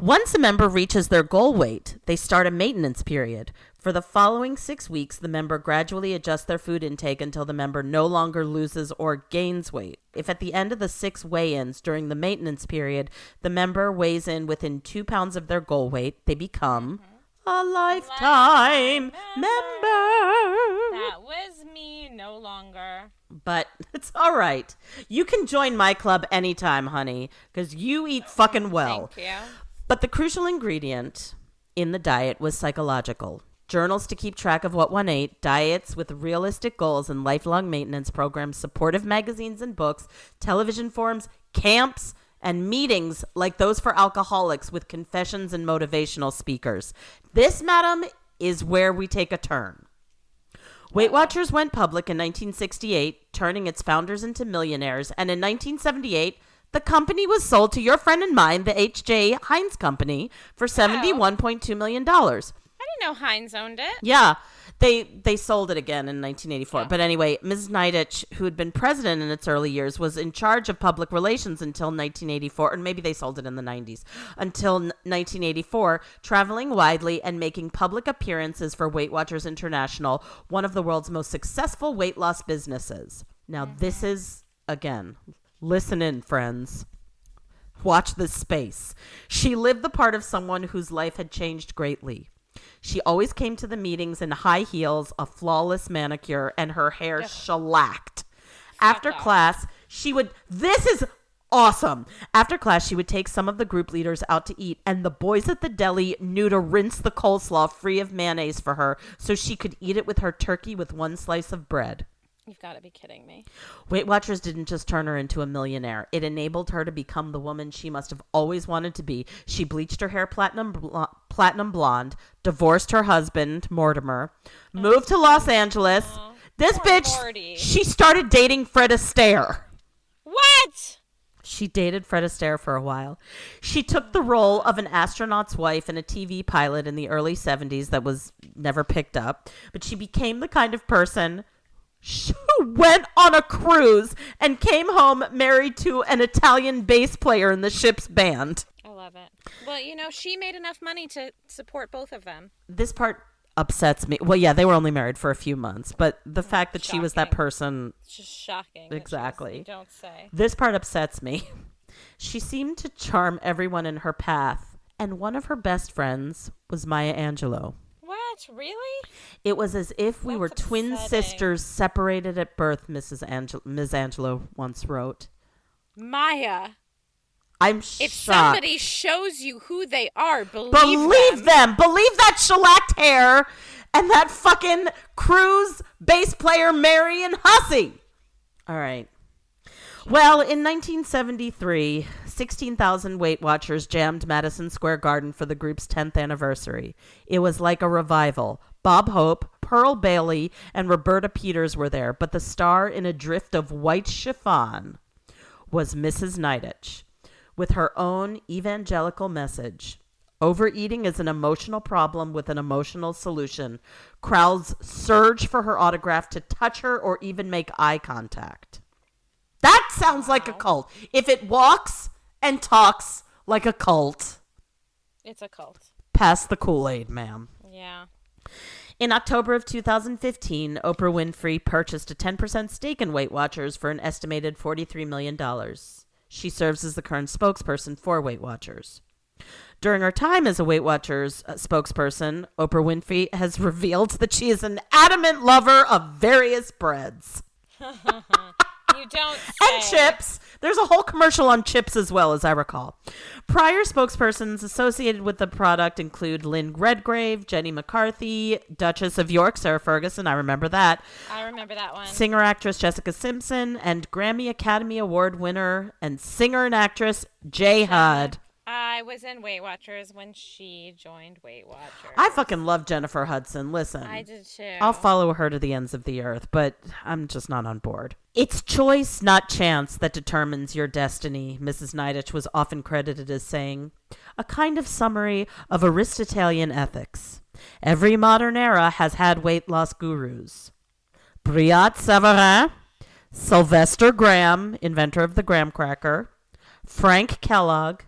Once a member reaches their goal weight, they start a maintenance period. For the following six weeks, the member gradually adjusts their food intake until the member no longer loses or gains weight. If at the end of the six weigh ins during the maintenance period, the member weighs in within two pounds of their goal weight, they become mm-hmm. A lifetime member. That was me no longer. But it's all right. You can join my club anytime, honey, because you eat fucking well. Thank you. But the crucial ingredient in the diet was psychological. Journals to keep track of what one ate, diets with realistic goals and lifelong maintenance programs, supportive magazines and books, television forums, camps, and meetings like those for alcoholics with confessions and motivational speakers. This, madam, is where we take a turn. Weight Watchers went public in 1968, turning its founders into millionaires, and in 1978, the company was sold to your friend and mine, the H.J. Heinz Company, for $71.2 million. Didn't know Heinz owned it. Yeah, they they sold it again in 1984. But anyway, Ms. Nidetch, who had been president in its early years, was in charge of public relations until 1984, and maybe they sold it in the 90s until 1984, traveling widely and making public appearances for Weight Watchers International, one of the world's most successful weight loss businesses. Now, mm-hmm. this is again, listen in, friends. Watch this space. She lived the part of someone whose life had changed greatly. She always came to the meetings in high heels, a flawless manicure, and her hair shellacked. After class, she would. This is awesome. After class, she would take some of the group leaders out to eat, and the boys at the deli knew to rinse the coleslaw free of mayonnaise for her so she could eat it with her turkey with one slice of bread. You've got to be kidding me. Weight Watchers didn't just turn her into a millionaire. It enabled her to become the woman she must have always wanted to be. She bleached her hair platinum platinum blonde, divorced her husband, Mortimer, oh, moved to Los Angeles. This Poor bitch, Morty. she started dating Fred Astaire. What? She dated Fred Astaire for a while. She took the role of an astronaut's wife in a TV pilot in the early 70s that was never picked up, but she became the kind of person who went on a cruise and came home married to an Italian bass player in the ship's band. I love it. Well, you know, she made enough money to support both of them. This part upsets me. Well, yeah, they were only married for a few months, but the oh, fact that she was that person It's just shocking. she was- Exactly. don't say. This part upsets me. She seemed to charm everyone in her path, and one of her best friends was Maya Angelou. What? Really? It was as if we were That's twin upsetting. sisters separated at birth, Mrs. Angel- Ms. Angelou once wrote. Maya, I'm if shocked. somebody shows you who they are, believe, Believe them. them. Believe that shellacked hair and that fucking cruise bass player Marion Hussey. All right. Well, in 1973, 16,000 Weight Watchers jammed Madison Square Garden for the group's 10th anniversary. It was like a revival. Bob Hope, Pearl Bailey, and Roberta Peters were there, but the star in a drift of white chiffon was Mrs. Nidetch with her own evangelical message. Overeating is an emotional problem with an emotional solution. Crowds surge for her autograph to touch her or even make eye contact. That sounds like a cult. If it walks and talks like a cult, It's a cult. pass the Kool Aid, ma'am. Yeah. In October of 2015, Oprah Winfrey purchased a 10% stake in Weight Watchers for an estimated $43 million. She serves as the current spokesperson for Weight Watchers. During her time as a Weight Watchers uh, spokesperson, Oprah Winfrey has revealed that she is an adamant lover of various breads You don't say. and chips. There's a whole commercial on chips as well, as I recall. Prior spokespersons associated with the product include Lynn Redgrave, Jenny McCarthy, Duchess of York, Sarah Ferguson. I remember that. I remember that one. Singer actress Jessica Simpson and Grammy Academy Award winner and singer and actress Jay Hud. I was in Weight Watchers when she joined Weight Watchers. I fucking love Jennifer Hudson. Listen. I did too. I'll follow her to the ends of the earth, but I'm just not on board. It's choice, not chance, that determines your destiny, Mrs. Nidetch was often credited as saying. A kind of summary of Aristotelian ethics. Every modern era has had weight loss gurus. Brillat Savarin, Sylvester Graham, inventor of the graham cracker, Frank Kellogg,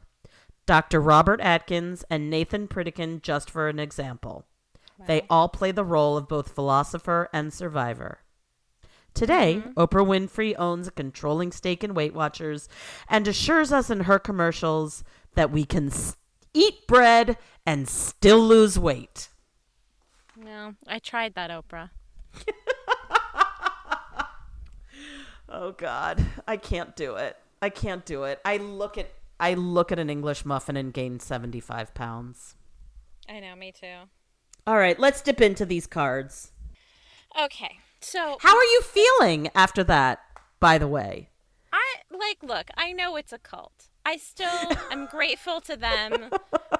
Dr. Robert Atkins, and Nathan Pritikin, just for an example. They all play the role of both philosopher and survivor. Today, mm-hmm. Oprah Winfrey owns a controlling stake in Weight Watchers and assures us in her commercials that we can s- eat bread and still lose weight. No, I tried that, Oprah. Oh God, I can't do it. I can't do it. I look at I look at an English muffin and gain seventy five pounds. I know, me too. All right, let's dip into these cards. Okay, so How are you feeling after that? By the way, I like look, I know it's a cult. I still am grateful to them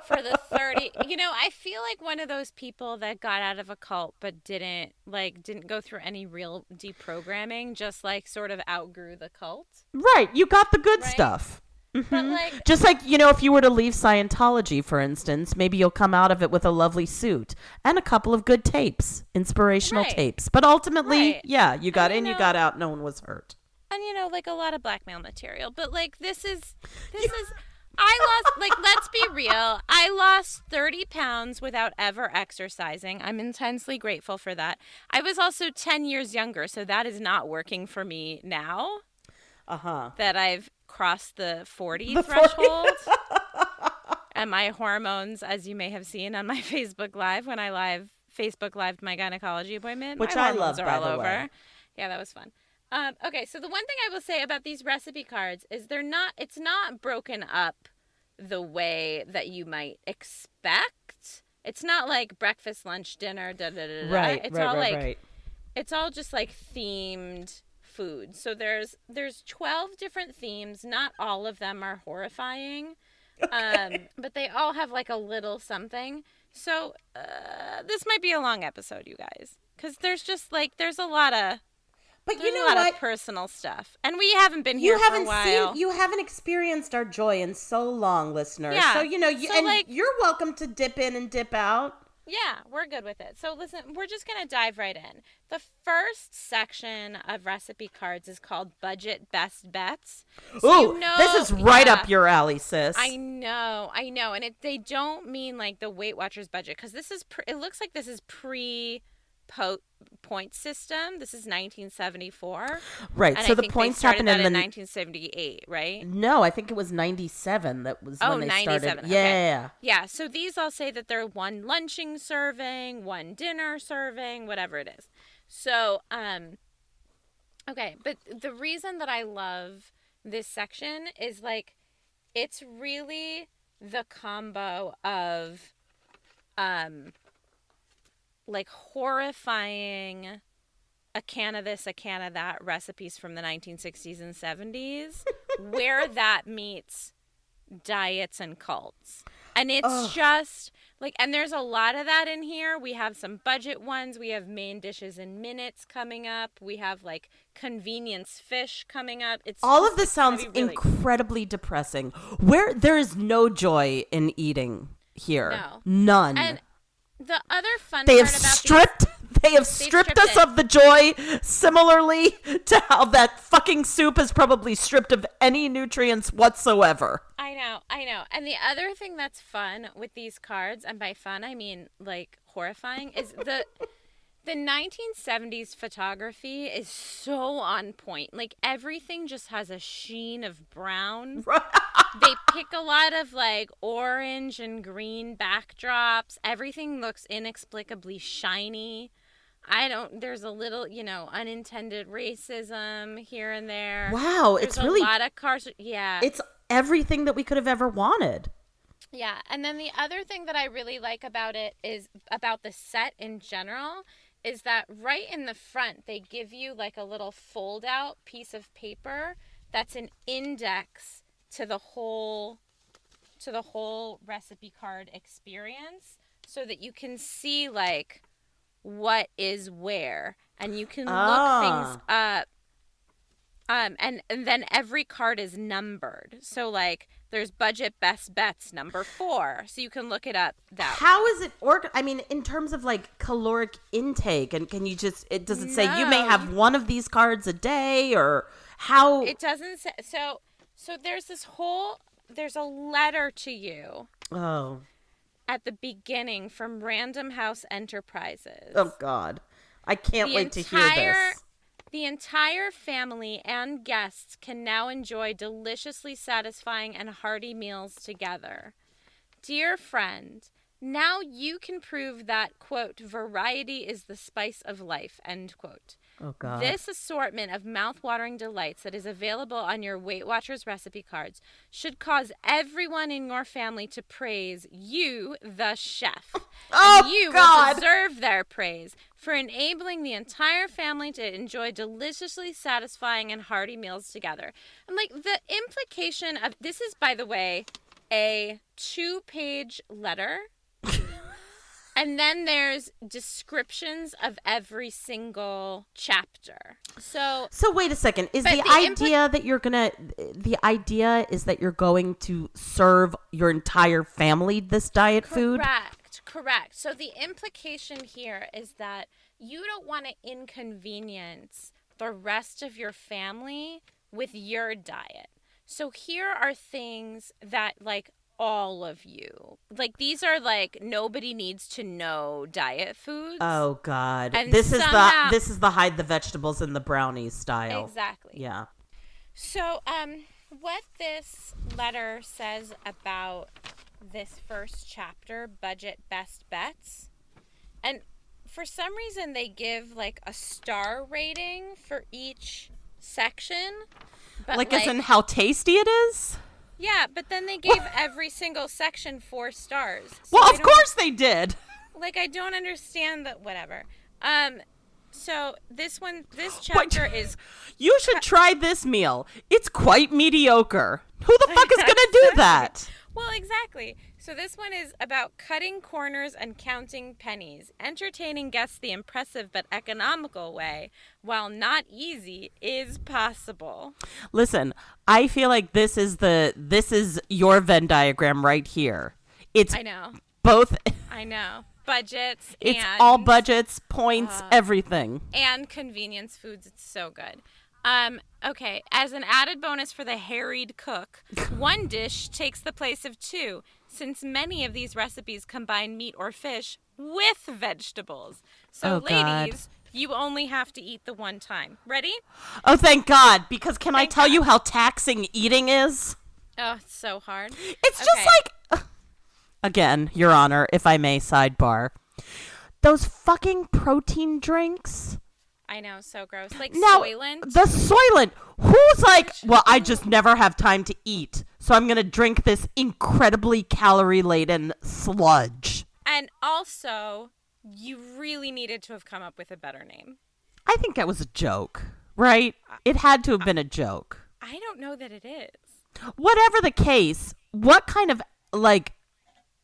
for the 30. You know, I feel like one of those people that got out of a cult but didn't like didn't go through any real deprogramming, just like sort of outgrew the cult. right? You got the good Right. stuff. Mm-hmm. But like Just like, you know, if you were to leave Scientology, for instance, maybe you'll come out of it with a lovely suit and a couple of good tapes, inspirational Right. tapes. But ultimately, Right. yeah, you got you in, you know- got out, no one was hurt. and you know like a lot of blackmail material but like this is this is i lost like let's be real i lost 30 pounds without ever exercising i'm intensely grateful for that i was also 10 years younger so that is not working for me now Uh huh. that i've crossed the 40 The 40. threshold and my hormones as you may have seen on my facebook live when i live facebook live my gynecology appointment Which I love, are by all the over way. yeah that was fun um, okay so the one thing i will say about these recipe cards is they're not it's not broken up the way that you might expect it's not like breakfast lunch dinner da da da da Right, it's right, all right, like right. it's all just like themed food. So there's there's 12 different themes. Not all of them are horrifying. Um, but they all have like a little something. So uh, this might be a long episode, you guys, cuz there's just like there's a lot of But you know a lot what? of personal stuff. And we haven't been here you haven't for a while. seen you haven't experienced our joy in so long listener Yeah. so you know you So, and like- you're welcome to dip in and dip out Yeah, we're good with it. So listen, we're just going to dive right in. The first section of recipe cards is called budget best bets. So Ooh, you know- this is right yeah. up your alley sis I know, I know, and it they don't mean like the Weight Watchers budget because this is pre, it looks like this is pre po- point system. This is 1974. right And so I the points happened in the in 1978, right? no i think it was 97 that was Oh, when they 97, started okay. yeah Yeah, so these all say that they're one lunching serving, one dinner serving, whatever it is. So, um okay, but the reason that I love this section is like it's really the combo of um like horrifying a can of this, a can of that recipes from the 1960s and 70s where that meets diets and cults. And it's just like, and there's a lot of that in here. We have some budget ones. We have main dishes in minutes coming up. We have like convenience fish coming up. It's all just- of this sounds really- incredibly depressing where there is no joy in eating here No. none And the other fun they have stripped they have stripped, stripped us it. of the joy similarly to how that fucking soup is probably stripped of any nutrients whatsoever I know, I know. And the other thing that's fun with these cards, and by fun I mean like horrifying, is the the 1970s photography is so on point. Like everything just has a sheen of brown. they pick a lot of like orange and green backdrops. Everything looks inexplicably shiny. I don't. There's a little, you know, unintended racism here and there. Wow, There's it's a really- lot of cars. Yeah, it's everything that we could have ever wanted yeah. And then the other thing that I really like about it is about the set in general is that right in the front they give you like a little fold out piece of paper that's an index to the whole to the whole recipe card experience so that you can see like what is where. And you can look Ah. things up. Um and, and then every card is numbered. So like there's budget best bets number four so you can look it up that how is it org i mean in terms of like caloric intake and can you just it does it say you may have one of these cards a day or how? It doesn't say so so there's this whole there's a letter to you oh. at the beginning from random house enterprises. Oh god. I can't The wait to hear this The entire family and guests can now enjoy deliciously satisfying and hearty meals together. Dear friend, now you can prove that, quote, variety is the spice of life, end quote. Oh God. This assortment of mouth-watering delights that is available on your Weight Watchers recipe cards should cause everyone in your family to praise you, the chef. Oh, and you God. will deserve their praise for enabling the entire family to enjoy deliciously satisfying and hearty meals together. And like the implication of this is, by the way, a two-page letter. And then there's descriptions of every single chapter. So So wait a second. Is the, the idea that you're gonna? The idea is that you're going to serve your entire family this diet food. Correct, correct. So the implication here is that you don't want to inconvenience the rest of your family with your diet. So here are things that like all of you. Like these are like nobody needs to know diet foods. Oh God. And this is somehow- the this is the hide the vegetables in the brownies style. Exactly. Yeah. So, um, what this letter says about this first chapter, budget best bets, and for some reason they give like a star rating for each section. But Like, as in how tasty it is. Yeah, but then they gave every single section four stars. So Well, of course they did. like I don't understand that. Whatever. Um, so this one, this chapter is You should try this meal. It's quite mediocre. Who the fuck is gonna do that? Well, exactly. So this one is about cutting corners and counting pennies, entertaining guests the impressive but economical way, while not easy, is possible. Listen, I feel like this is the this is your Venn diagram right here. It's I know, both. I know. Budgets. It's and, all budgets, points, everything. and convenience foods. It's so good. Um, okay, as an added bonus for the harried cook, one dish takes the place of two, since many of these recipes combine meat or fish with vegetables. So, Oh, ladies, you only have to eat the one time. Ready? Oh, thank God! Because can I tell God. you how taxing eating is? Oh, it's so hard. It's just like, again, Your Honor, if I may sidebar, those fucking protein drinks. I know, so gross. Like Now, Soylent. the Soylent. Who's like, well, I just never have time to eat, so I'm gonna drink this incredibly calorie laden sludge. and also, you really needed to have come up with a better name. I think that was a joke, right? It had to have been a joke. I don't know that it is. Whatever the case, what kind of like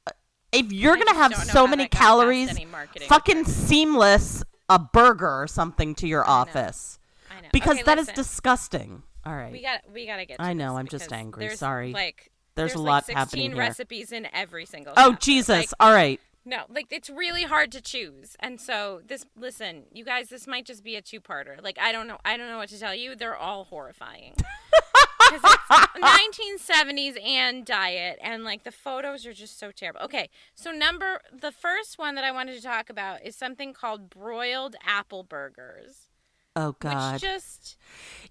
uh, if you're I gonna have so many that got past calories, fucking seamless a burger or something to your office I know. because Okay, that is listen. disgusting. All right, We got we got to get to I know, I'm just angry. Sorry. Like There's a like lot 16 happening here. recipes in every single oh. Jesus! Like, All right, no, like it's really hard to choose. And so this listen, you guys, this might just be a two-parter. Like I don't know I don't know what to tell you. They're all horrifying. 'Cause it's 1970s and diet and like the photos are just so terrible. Okay, so number the first one that I wanted to talk about is something called broiled apple burgers, oh God, which just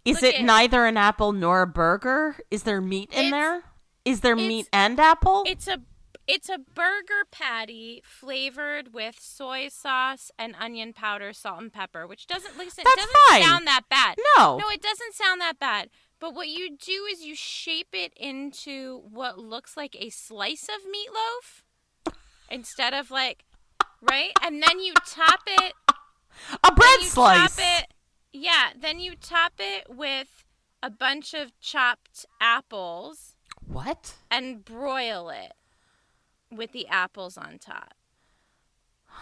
is it at- neither an apple nor a burger? Is there meat in there? Is there meat and apple? It's a it's a burger patty flavored with soy sauce and onion powder, salt and pepper, which doesn't listen. That's it doesn't fine. sound that bad. No. no, it doesn't sound that bad. But what you do is you shape it into what looks like a slice of meatloaf instead of like right, and then you top it. a bread you slice. Top it, yeah, then you top it with a bunch of chopped apples What? and broil it with the apples on top.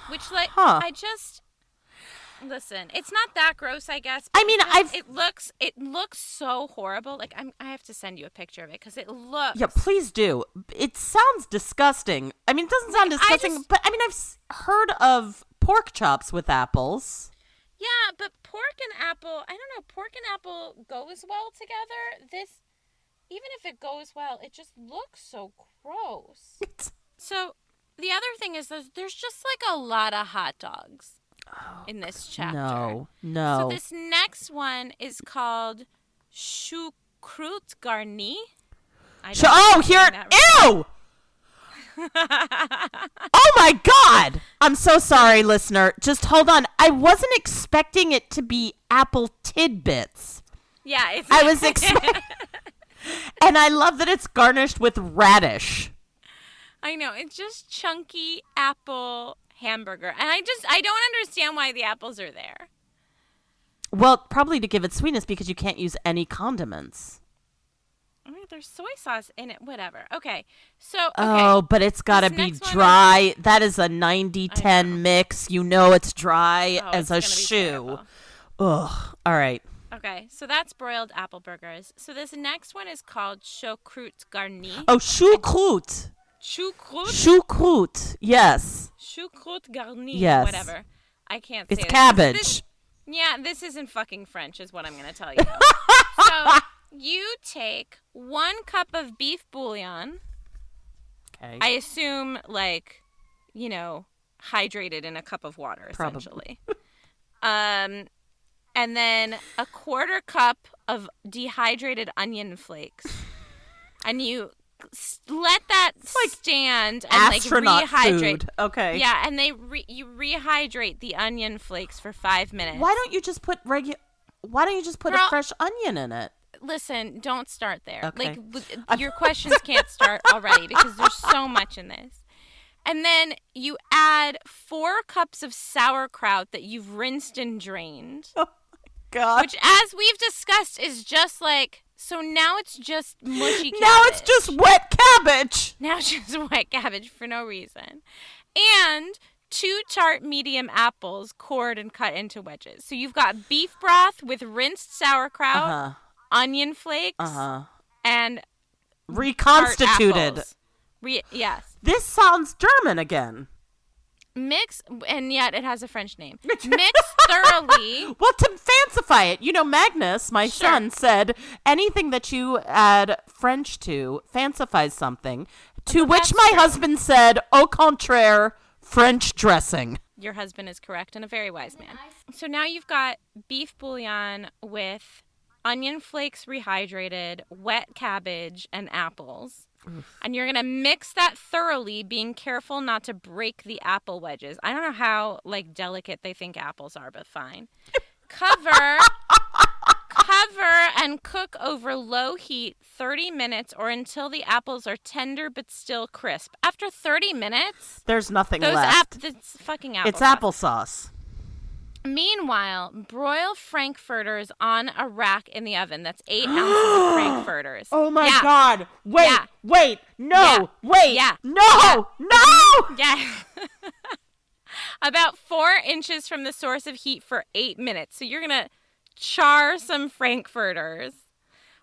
Which like Huh. I just listen, it's not that gross, I guess. I mean, I've- it looks it looks so horrible. Like I'm I have to send you a picture of it because it looks Yeah, please do. It sounds disgusting. I mean, it doesn't sound Like, I disgusting, just- but I mean, I've heard of pork chops with apples. Yeah, but pork and apple, I don't know, pork and apple goes well together. This even if it goes well, it just looks so gross. So the other thing is there's, there's just like a lot of hot dogs oh, in this chapter. No, no. So this next one is called choucroute garni. Sh- oh, here. Ew! oh my god! I'm so sorry, listener. Just hold on. I wasn't expecting it to be apple tidbits. Yeah, it's I was expecting. and I love that it's garnished with radish. I know it's just chunky apple hamburger, and I just I don't understand why the apples are there. Well, probably to give it sweetness because you can't use any condiments. Oh, I mean, there's soy sauce in it. Whatever. Okay, so okay. Oh, but it's got to be dry. That is a 90 10 mix. You know it's dry Oh, as it's a shoe. Ugh. All right. Okay, so that's broiled apple burgers. So this next one is called choucroute garni. Oh, choucroute. Choucroute, Choucroute. Yes. choucroute garni. Yes. Whatever. I can't say It's cabbage. This- yeah, this isn't fucking French, is what I'm gonna tell you. so you take one cup of beef bouillon. Okay. I assume like, you know, hydrated in a cup of water, essentially. um, and then a quarter cup of dehydrated onion flakes, and you let that like stand and like rehydrate. food. Okay. Yeah, and they re- you rehydrate the onion flakes for five minutes. Why don't you just put regular? Why don't you just put Girl- a fresh onion in it? Listen, don't start there. Okay. Like with, your questions can't start already because there's so much in this. And then you add four cups of sauerkraut that you've rinsed and drained, oh God. which, as we've discussed, is just like so. Now it's just mushy. Cabbage. now it's just wet cabbage. now it's just white cabbage for no reason, and two tart medium apples cored and cut into wedges. So you've got beef broth with rinsed sauerkraut, Uh huh. onion flakes, Uh huh. and Reconstituted. Re- yes. This sounds German again. Mix, and yet it has a French name. Mix thoroughly. Well, to fancify it, you know, Magnus, my Sure. son, said anything that you add French to fancifies something. To which my true. husband said, au contraire, French dressing. Your husband is correct and a very wise man. So now you've got beef bouillon with onion flakes rehydrated, wet cabbage, and apples. And you're gonna mix that thoroughly, being careful not to break the apple wedges. I don't know how like delicate they think apples are, but fine. Cover cover and cook over low heat 30 minutes or until the apples are tender but still crisp. After 30 minutes, There's nothing those left. app it's fucking apple. it's applesauce. Meanwhile, broil frankfurters on a rack in the oven. That's eight ounces of frankfurters. Oh my Yeah. God! Wait, Yeah. wait, no, Yeah. wait, Yeah. no, no! Yeah. About four inches from the source of heat for eight minutes. So you're gonna char some frankfurters,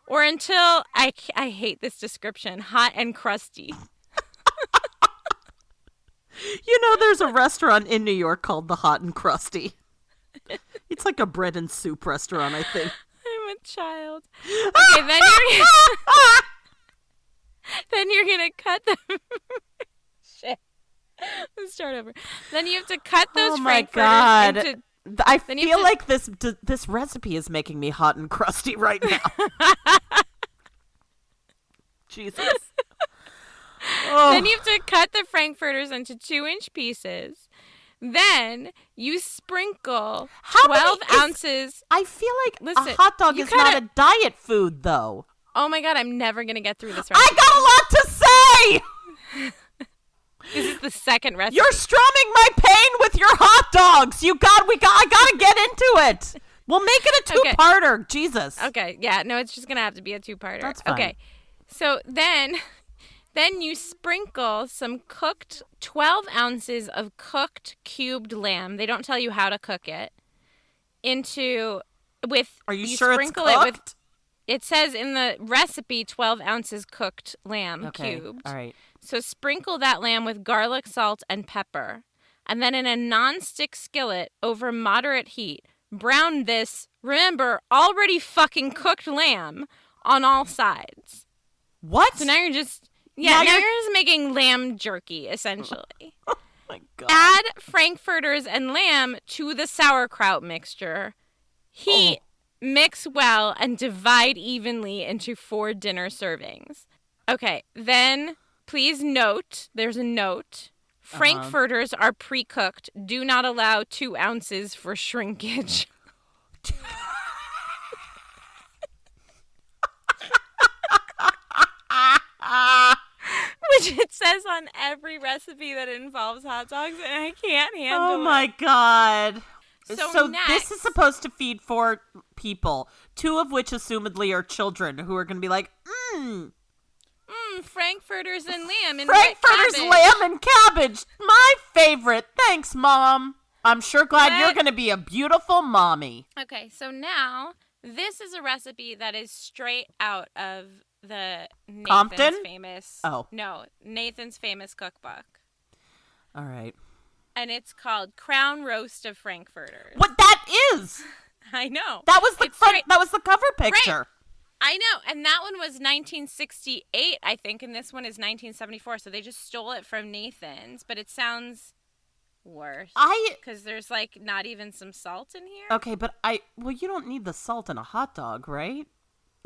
or until I I hate this description, hot and crusty. You know, there's a restaurant in New York called the Hot and Crusty. It's like a bread and soup restaurant, I think. I'm a child. Okay, then you're gonna, then you're gonna cut them. Shit. Let's start over. Then you have to cut those oh my God! into. I Then feel to- like this d- this recipe is making me hot and crusty right now. Jesus. Oh, Then you have to cut the frankfurters into two-inch pieces. Then you sprinkle How twelve many is- ounces. I feel like Listen, a hot dog is not kinda- a diet food, though. Oh my god, I'm never gonna get through this. I got a lot to say. This is the second recipe. You're strumming my pain with your hot dogs. You got we got I gotta get into it. We'll make it a two-parter. Jesus. Okay, yeah, no, it's just gonna have to be a two-parter. That's fine. Okay, so then, then you sprinkle some cooked twelve ounces of cooked cubed lamb. They don't tell you how to cook it. Into with Are you, sure it's cooked? it with. It says in the recipe twelve ounces cooked lamb okay. cubed. All right. So sprinkle that lamb with garlic, salt, and pepper. And then in a non-stick skillet over moderate heat, brown this, remember, already fucking cooked lamb on all sides. What? So now you're just yeah, Now now, you're- you're... just making lamb jerky essentially. oh my God. Add frankfurters and lamb to the sauerkraut mixture. Heat, oh. mix well, and divide evenly into four dinner servings. Okay, then please note there's a note. Uh-huh. Frankfurters are pre cooked. Do not allow two ounces for shrinkage. Which it says on every recipe that involves hot dogs, and I can't handle Oh my it. god. So this next- is supposed to feed four people, two of which assumedly are children who are going to be like, mmm, Mm, Frankfurters and lamb and Frankfurter's lamb and cabbage. My favorite. Thanks, Mom. I'm sure glad you're going to be a beautiful mommy. Okay, so now this is a recipe that is straight out of the Nathan's Compton? famous. Oh. no, Nathan's famous cookbook, All right. and it's called Crown Roast of Frankfurters. What that is? I know That was the It's front, straight- that was the cover picture. I know, and that one was 1968, I think, and this one is 1974. So they just stole it from Nathan's, but it sounds worse I because there's like not even some salt in here. Okay, but I well, you don't need the salt in a hot dog, right?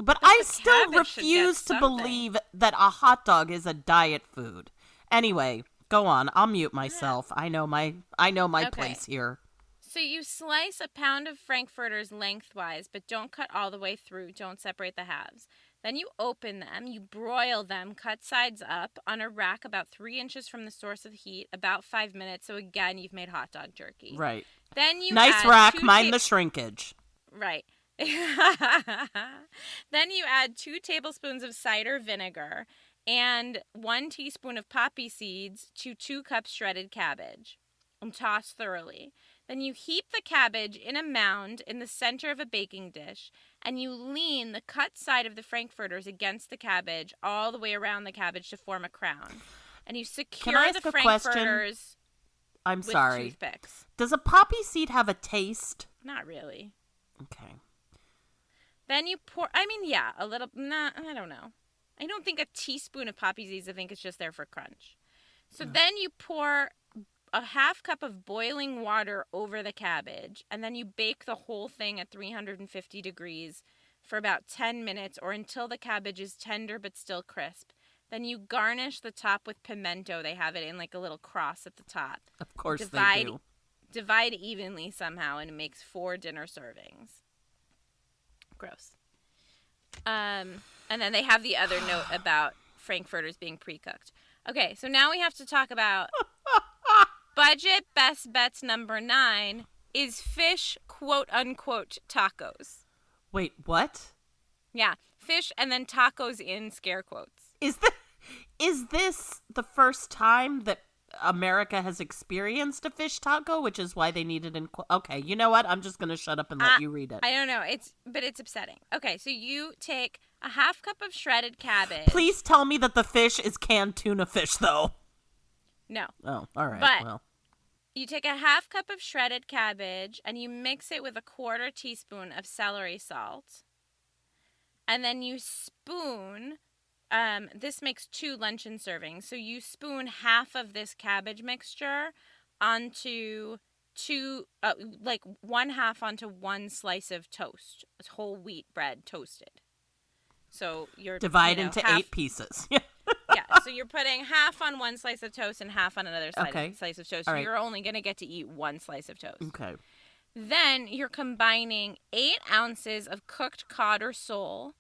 But I still cabbage should get refuse to believe that a hot dog is a diet food. Anyway, go on. I'll mute myself. I know my I know my Okay. place here. So you slice a pound of frankfurters lengthwise, but don't cut all the way through. Don't separate the halves. Then you open them, you broil them, cut sides up on a rack about three inches from the source of heat, about five minutes. So again, you've made hot dog jerky. Right. Then you nice rack, mind ta- the shrinkage. Right. then you add two tablespoons of cider vinegar and one teaspoon of poppy seeds to two cups shredded cabbage and toss thoroughly. Then you heap the cabbage in a mound in the center of a baking dish and you lean the cut side of the frankfurters against the cabbage all the way around the cabbage to form a crown. And you secure I ask the a question? frankfurters I'm with sorry. toothpicks. Does a poppy seed have a taste? Not really. Okay. Then you pour. I mean, yeah, a little. Nah, I don't know. I don't think a teaspoon of poppy seeds. I think it's just there for crunch. So then you pour a half cup of boiling water over the cabbage, and then you bake the whole thing at 350 degrees for about 10 minutes or until the cabbage is tender but still crisp. Then you garnish the top with pimento. They have it in like a little cross at the top. Of course Divide- they do. Divide evenly somehow, and it makes four dinner servings. Gross. Um, and then they have the other note about frankfurters being pre-cooked. Okay, so now we have to talk about budget best bets number nine is fish quote unquote tacos. Wait, what? Yeah, fish and then tacos in scare quotes. Is this is this the first time that America has experienced a fish taco, which is why they need it in. Okay, you know what? I'm just gonna shut up and let Uh, you read it. I don't know. It's but it's upsetting. Okay, so you take a half cup of shredded cabbage. Please tell me that the fish is canned tuna fish, though. No. Oh, all right. But- well, You take a half cup of shredded cabbage and you mix it with a quarter teaspoon of celery salt. And then you spoon, um, this makes two luncheon servings. So you spoon half of this cabbage mixture onto two, uh, like one half onto one slice of toast, whole wheat bread toasted. So you're divide you know, into half- eight pieces. yeah, so you're putting half on one slice of toast and half on another slice, Okay. slice of toast. So right. you're only going to get to eat one slice of toast. okay. Then you're combining eight ounces of cooked cod or sole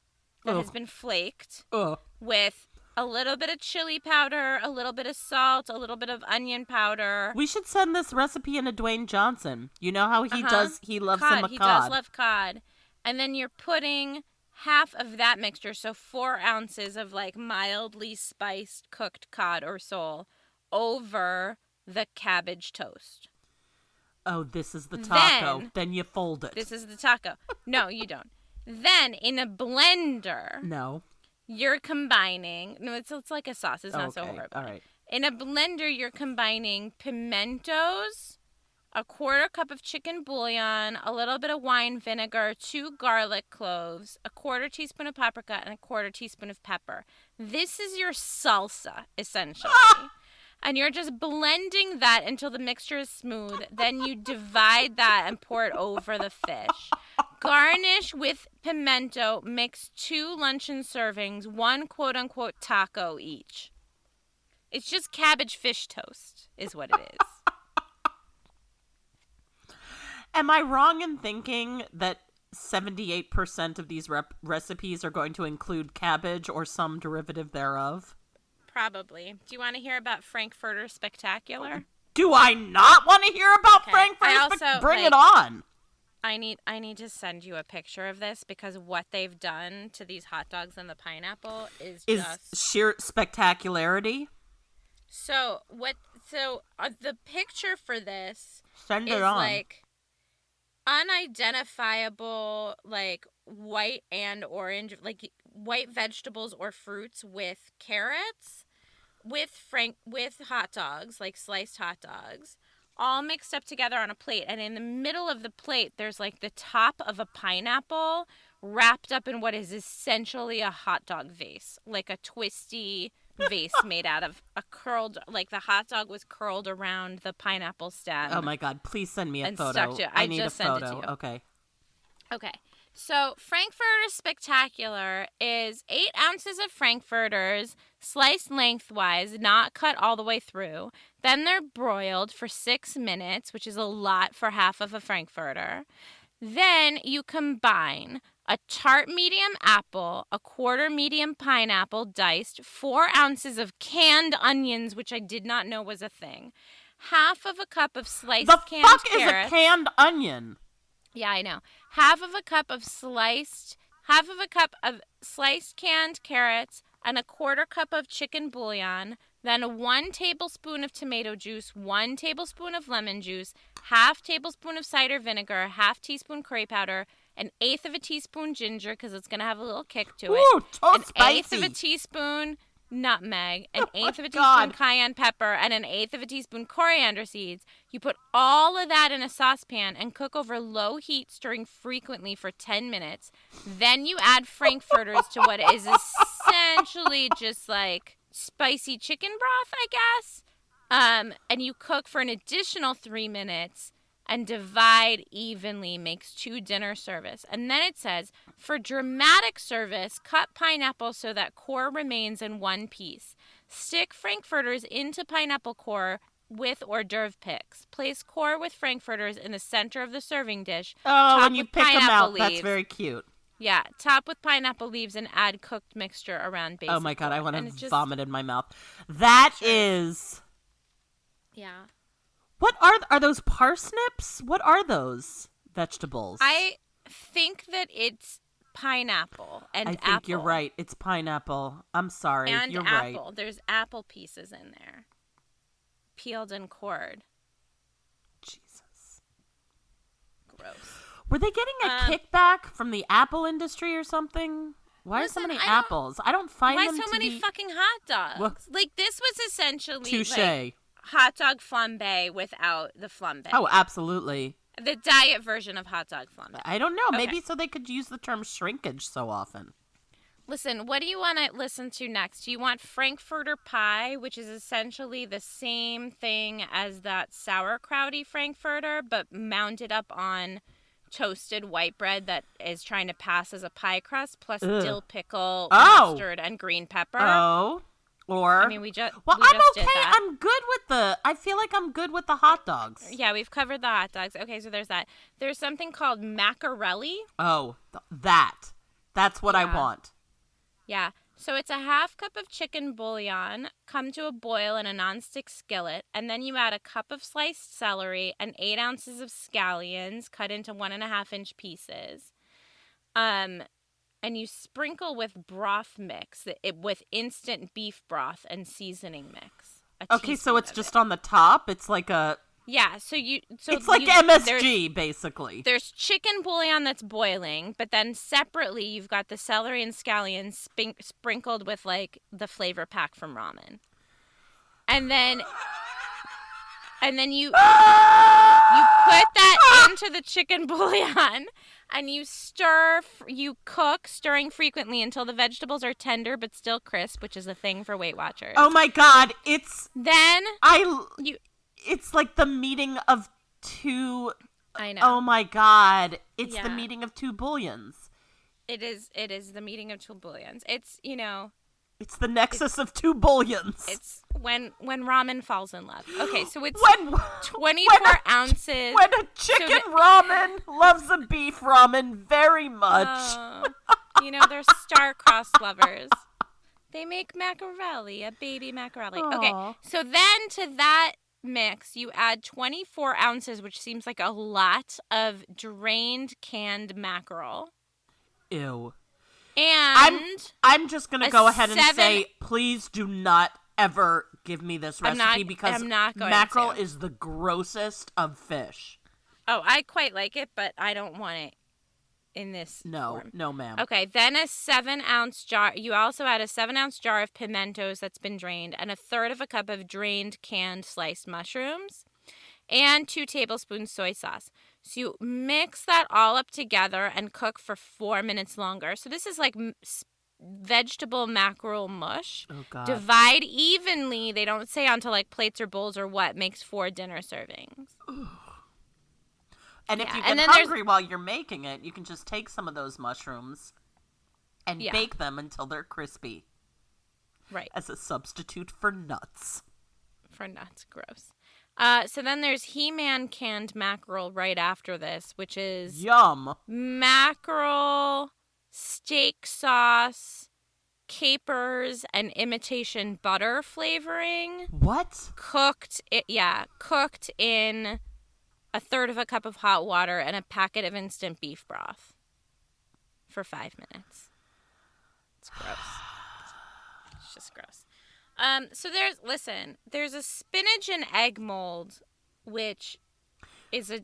that has been flaked Ugh. with a little bit of chili powder, a little bit of salt, a little bit of onion powder. We should send this recipe in to Dwayne Johnson. You know how he Uh-huh. does. He loves cod. him a he cod. does love cod. And then you're putting half of that mixture, so four ounces of like mildly spiced cooked cod or sole, over the cabbage toast. oh, this is the taco. Then- Then, you fold it. This is the taco. No, you don't. Then in a blender, no. you're combining. No, it's it's like a sauce. It's not okay. so horrible. All right. In a blender, you're combining pimentos, a quarter cup of chicken bouillon, a little bit of wine vinegar, two garlic cloves, a quarter teaspoon of paprika, and a quarter teaspoon of pepper. This is your salsa, essentially. Ah! And you're just blending that until the mixture is smooth. Then you divide that and pour it over the fish. Garnish with pimento. Mix two luncheon servings, one quote unquote taco each. It's just cabbage fish toast, is what it is. Am I wrong in thinking that 78% of these rep- recipes are going to include cabbage or some derivative thereof? Probably. Do you want to hear about Frankfurter Spectacular? Do I not want to hear about Okay. Frankfurt? I Bring like- it on. I need I need to send you a picture of this because what they've done to these hot dogs and the pineapple is, Is just sheer spectacularity. so what so uh, the picture for this Send it on. like unidentifiable like white and orange like white vegetables or fruits with carrots with frank with hot dogs like sliced hot dogs all mixed up together on a plate and in the middle of the plate there's like the top of a pineapple wrapped up in what is essentially a hot dog vase like a twisty vase made out of a curled like the hot dog was curled around the pineapple stem oh my god, please send me a photo. it. I need just a photo. to you. Okay. Okay. So Frankfurter Spectacular is eight ounces of Frankfurters sliced lengthwise, not cut all the way through. Then they're broiled for six minutes, which is a lot for half of a Frankfurter. Then you combine a tart medium apple, a quarter medium pineapple diced, four ounces of canned onions, which I did not know was a thing, half of a cup of sliced The canned fuck carrots. is a canned onion? Yeah, I know. Half of a cup of sliced, half of a cup of sliced canned carrots, and a quarter cup of chicken bouillon. Then one tablespoon of tomato juice, one tablespoon of lemon juice, half tablespoon of cider vinegar, half teaspoon curry powder, an eighth of a teaspoon ginger because it's gonna have a little kick to it. Ooh, so an eighth of a teaspoon nutmeg, an eighth of a teaspoon God. cayenne pepper, and an eighth of a teaspoon coriander seeds. You put all of that in a saucepan and cook over low heat, stirring frequently for 10 minutes. Then you add frankfurters to what is essentially just like spicy chicken broth, I guess. Um, and you cook for an additional three minutes and divide evenly makes two dinner service. And then it says, for dramatic service, cut pineapple so that core remains in one piece. Stick frankfurters into pineapple core with hors d'oeuvre picks. Place core with frankfurters in the center of the serving dish. Oh, when you pick them out, that's very cute. Yeah, top with pineapple leaves and add cooked mixture around base. Oh my god, I want to just- vomit in my mouth. That is. Yeah. What are are those parsnips? What are those vegetables? I think that it's pineapple and I think apple. you're right. It's pineapple. I'm sorry. And you're apple. right. There's apple pieces in there. Peeled and cored. Jesus. Gross. Were they getting a Um, kickback from the apple industry or something? Why are so many I don't- apples? I don't find Why so many be fucking hot dogs? Well- like this was essentially touche. like hot dog flambe without the flambe. oh, absolutely. The diet version of hot dog flambe. I don't know. Okay. Maybe so they could use the term shrinkage so often. Listen, what do you want to listen to next? Do you want Frankfurter pie, which is essentially the same thing as that sauerkrauty Frankfurter, but mounted up on toasted white bread that is trying to pass as a pie crust, plus Ugh. dill pickle, Oh. mustard, and green pepper? Oh, or I mean, we just well, we I'm just okay. I'm good with the. I feel like I'm good with the hot dogs. Yeah, we've covered the hot dogs. Okay, so there's that. There's something called macarelli. Oh, th- that. That's what I want. Yeah. So it's a half cup of chicken bouillon, come to a boil in a nonstick skillet, and then you add a cup of sliced celery and eight ounces of scallions cut into one and a half inch pieces. Um, and you sprinkle with broth mix it, with instant beef broth and seasoning mix. Okay, so it's just it. on the top. It's like a. yeah. So you so it's like you- there's- MSG, basically. there's chicken bouillon that's boiling, but then separately you've got the celery and scallions spink- sprinkled with like the flavor pack from ramen. And then and then you you put that into the chicken bouillon and you stir you cook stirring frequently until the vegetables are tender but still crisp, which is a thing for Weight Watchers. Oh my god! It's Then i you It's like the meeting of two I know. Oh my god! It's the meeting of two bullions. It is. It is the meeting of two bullions. It's you know, It's the nexus of two bullions. It's when when ramen falls in love. Okay, so it's when 24 when a- ounces. when a chicken the- ramen loves a beef ramen very much. Oh, you know, they're star-crossed lovers. They make macarelli, a baby macarelli. Okay, so then to that mix, you add 24 ounces, which seems like a lot of drained canned mackerel. Ew. And I'm I'm just gonna go ahead and seven- say, please do not ever give me this I'm recipe not- because I'm not going mackerel to. is the grossest of fish. oh, I quite like it, but I don't want it in this No, form. no, ma'am. Okay, then a seven ounce jar. You also add a seven ounce jar of pimentos that's been drained, and a third of a cup of drained canned sliced mushrooms, and two tablespoons soy sauce. So you mix that all up together and cook for four minutes longer. So this is like vegetable mackerel mush. Oh God. Divide evenly. They don't say onto like plates or bowls or what makes four dinner servings. And if yeah, you get then there's- hungry while you're making it, you can just take some of those mushrooms and Yeah. bake them until they're crispy Right. as a substitute for nuts. for nuts. Gross. Uh, so then there's He-Man canned mackerel right after this, which is Yum. mackerel, steak sauce, capers, and imitation butter flavoring. What? Cooked, it yeah, cooked in a third of a cup of hot water and a packet of instant beef broth for five minutes. It's gross. It's just gross. Um, so there's listen, there's a spinach and egg mold, which is a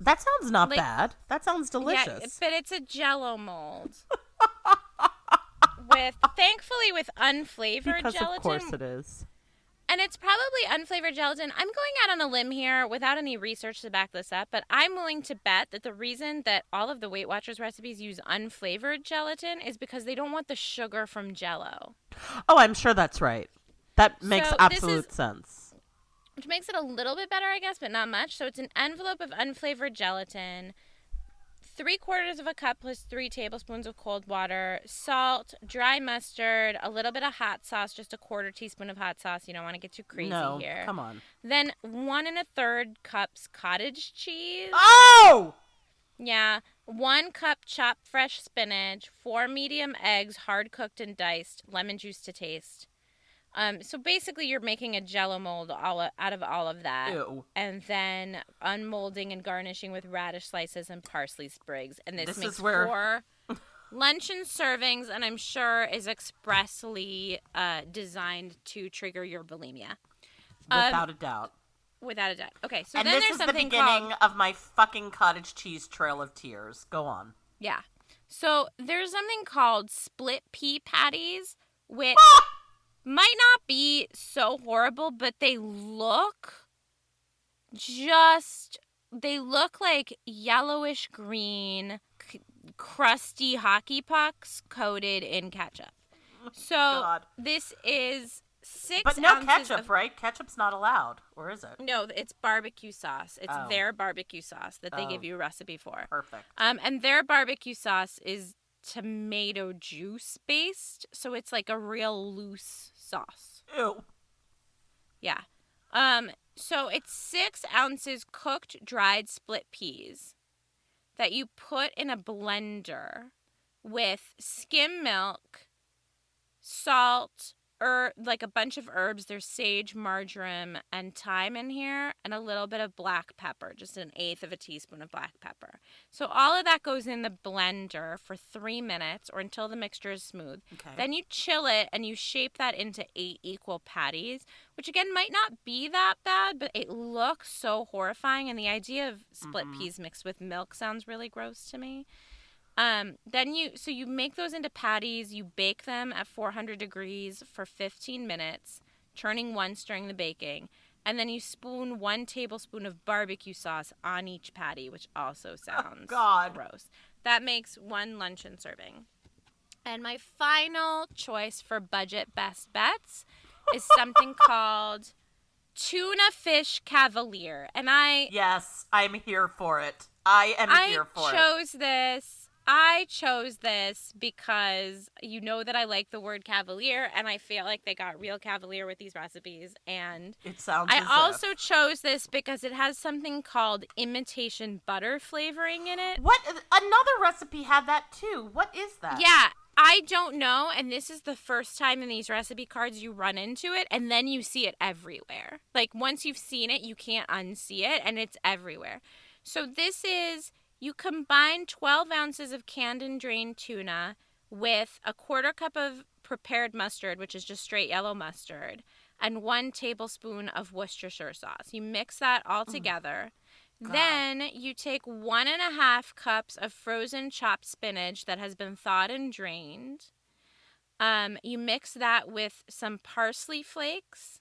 That sounds not Like- bad. That sounds yeah, delicious. but it's a Jello mold. with thankfully with unflavored because gelatin, of course it is. And it's probably unflavored gelatin. I'm going out on a limb here without any research to back this up, but I'm willing to bet that the reason that all of the Weight Watchers recipes use unflavored gelatin is because they don't want the sugar from Jello. Oh, I'm sure that's right. That makes So absolute is- sense. which makes it a little bit better, I guess, but not much. So it's an envelope of unflavored gelatin, three quarters of a cup plus three tablespoons of cold water, salt, dry mustard, a little bit of hot sauce, just a quarter teaspoon of hot sauce. You don't want to get too crazy no, here. come on. Then one and a third cups cottage cheese. Oh! Yeah. One cup chopped fresh spinach, four medium eggs, hard cooked and diced, lemon juice to taste. Um, so basically, you're making a jello mold all out of all of that, Ew. and then unmolding and garnishing with radish slices and parsley sprigs. And this, This makes is where- four luncheon servings, and I'm sure is expressly uh, designed to trigger your bulimia, Um, Without a doubt. without a doubt. Okay, so and then this there's is the beginning called of my fucking cottage cheese trail of tears. Go on. Yeah. So there's something called split pea patties, which might not be so horrible, but they look just they look like yellowish green c- crusty hockey pucks coated in ketchup. So God. this is six But no ketchup, of right? Ketchup's not allowed. Or is it? no, it's barbecue sauce. It's Oh. their barbecue sauce that they Oh. give you a recipe for. Perfect. Um, and their barbecue sauce is tomato juice based, so it's like a real loose sauce. Ew. Yeah. Um, so it's six ounces cooked dried split peas that you put in a blender with skim milk, salt, er, like a bunch of herbs. There's sage, marjoram, and thyme in here, and a little bit of black pepper, just an eighth of a teaspoon of black pepper. So all of that goes in the blender for three minutes or until the mixture is smooth. Okay. Then you chill it and you shape that into eight equal patties, which again might not be that bad, but it looks so horrifying. And the idea of split peas mixed with milk sounds really gross to me. Um, then you so you make those into patties. You bake them at 400 degrees for 15 minutes, turning once during the baking, and then you spoon one tablespoon of barbecue sauce on each patty, which also sounds oh, God. gross. That makes one luncheon serving. And my final choice for budget best bets is something called tuna fish cavalier. And I Yes, I'm here for it. I am I here for it. I chose this I chose this because you know that I like the word cavalier, and I feel like they got real cavalier with these recipes. And It sounds. I also if. chose this because it has something called imitation butter flavoring in it. What uh, another recipe had that too? What is that? Yeah, I don't know. And this is the first time in these recipe cards you run into it, and then you see it everywhere. Like once you've seen it, you can't unsee it, and it's everywhere. So this is you combine 12 ounces of canned and drained tuna with a quarter cup of prepared mustard, which is just straight yellow mustard, and one tablespoon of Worcestershire sauce. You mix that all together. Then you take one and a half cups of frozen chopped spinach that has been thawed and drained. Um, you mix that with some parsley flakes,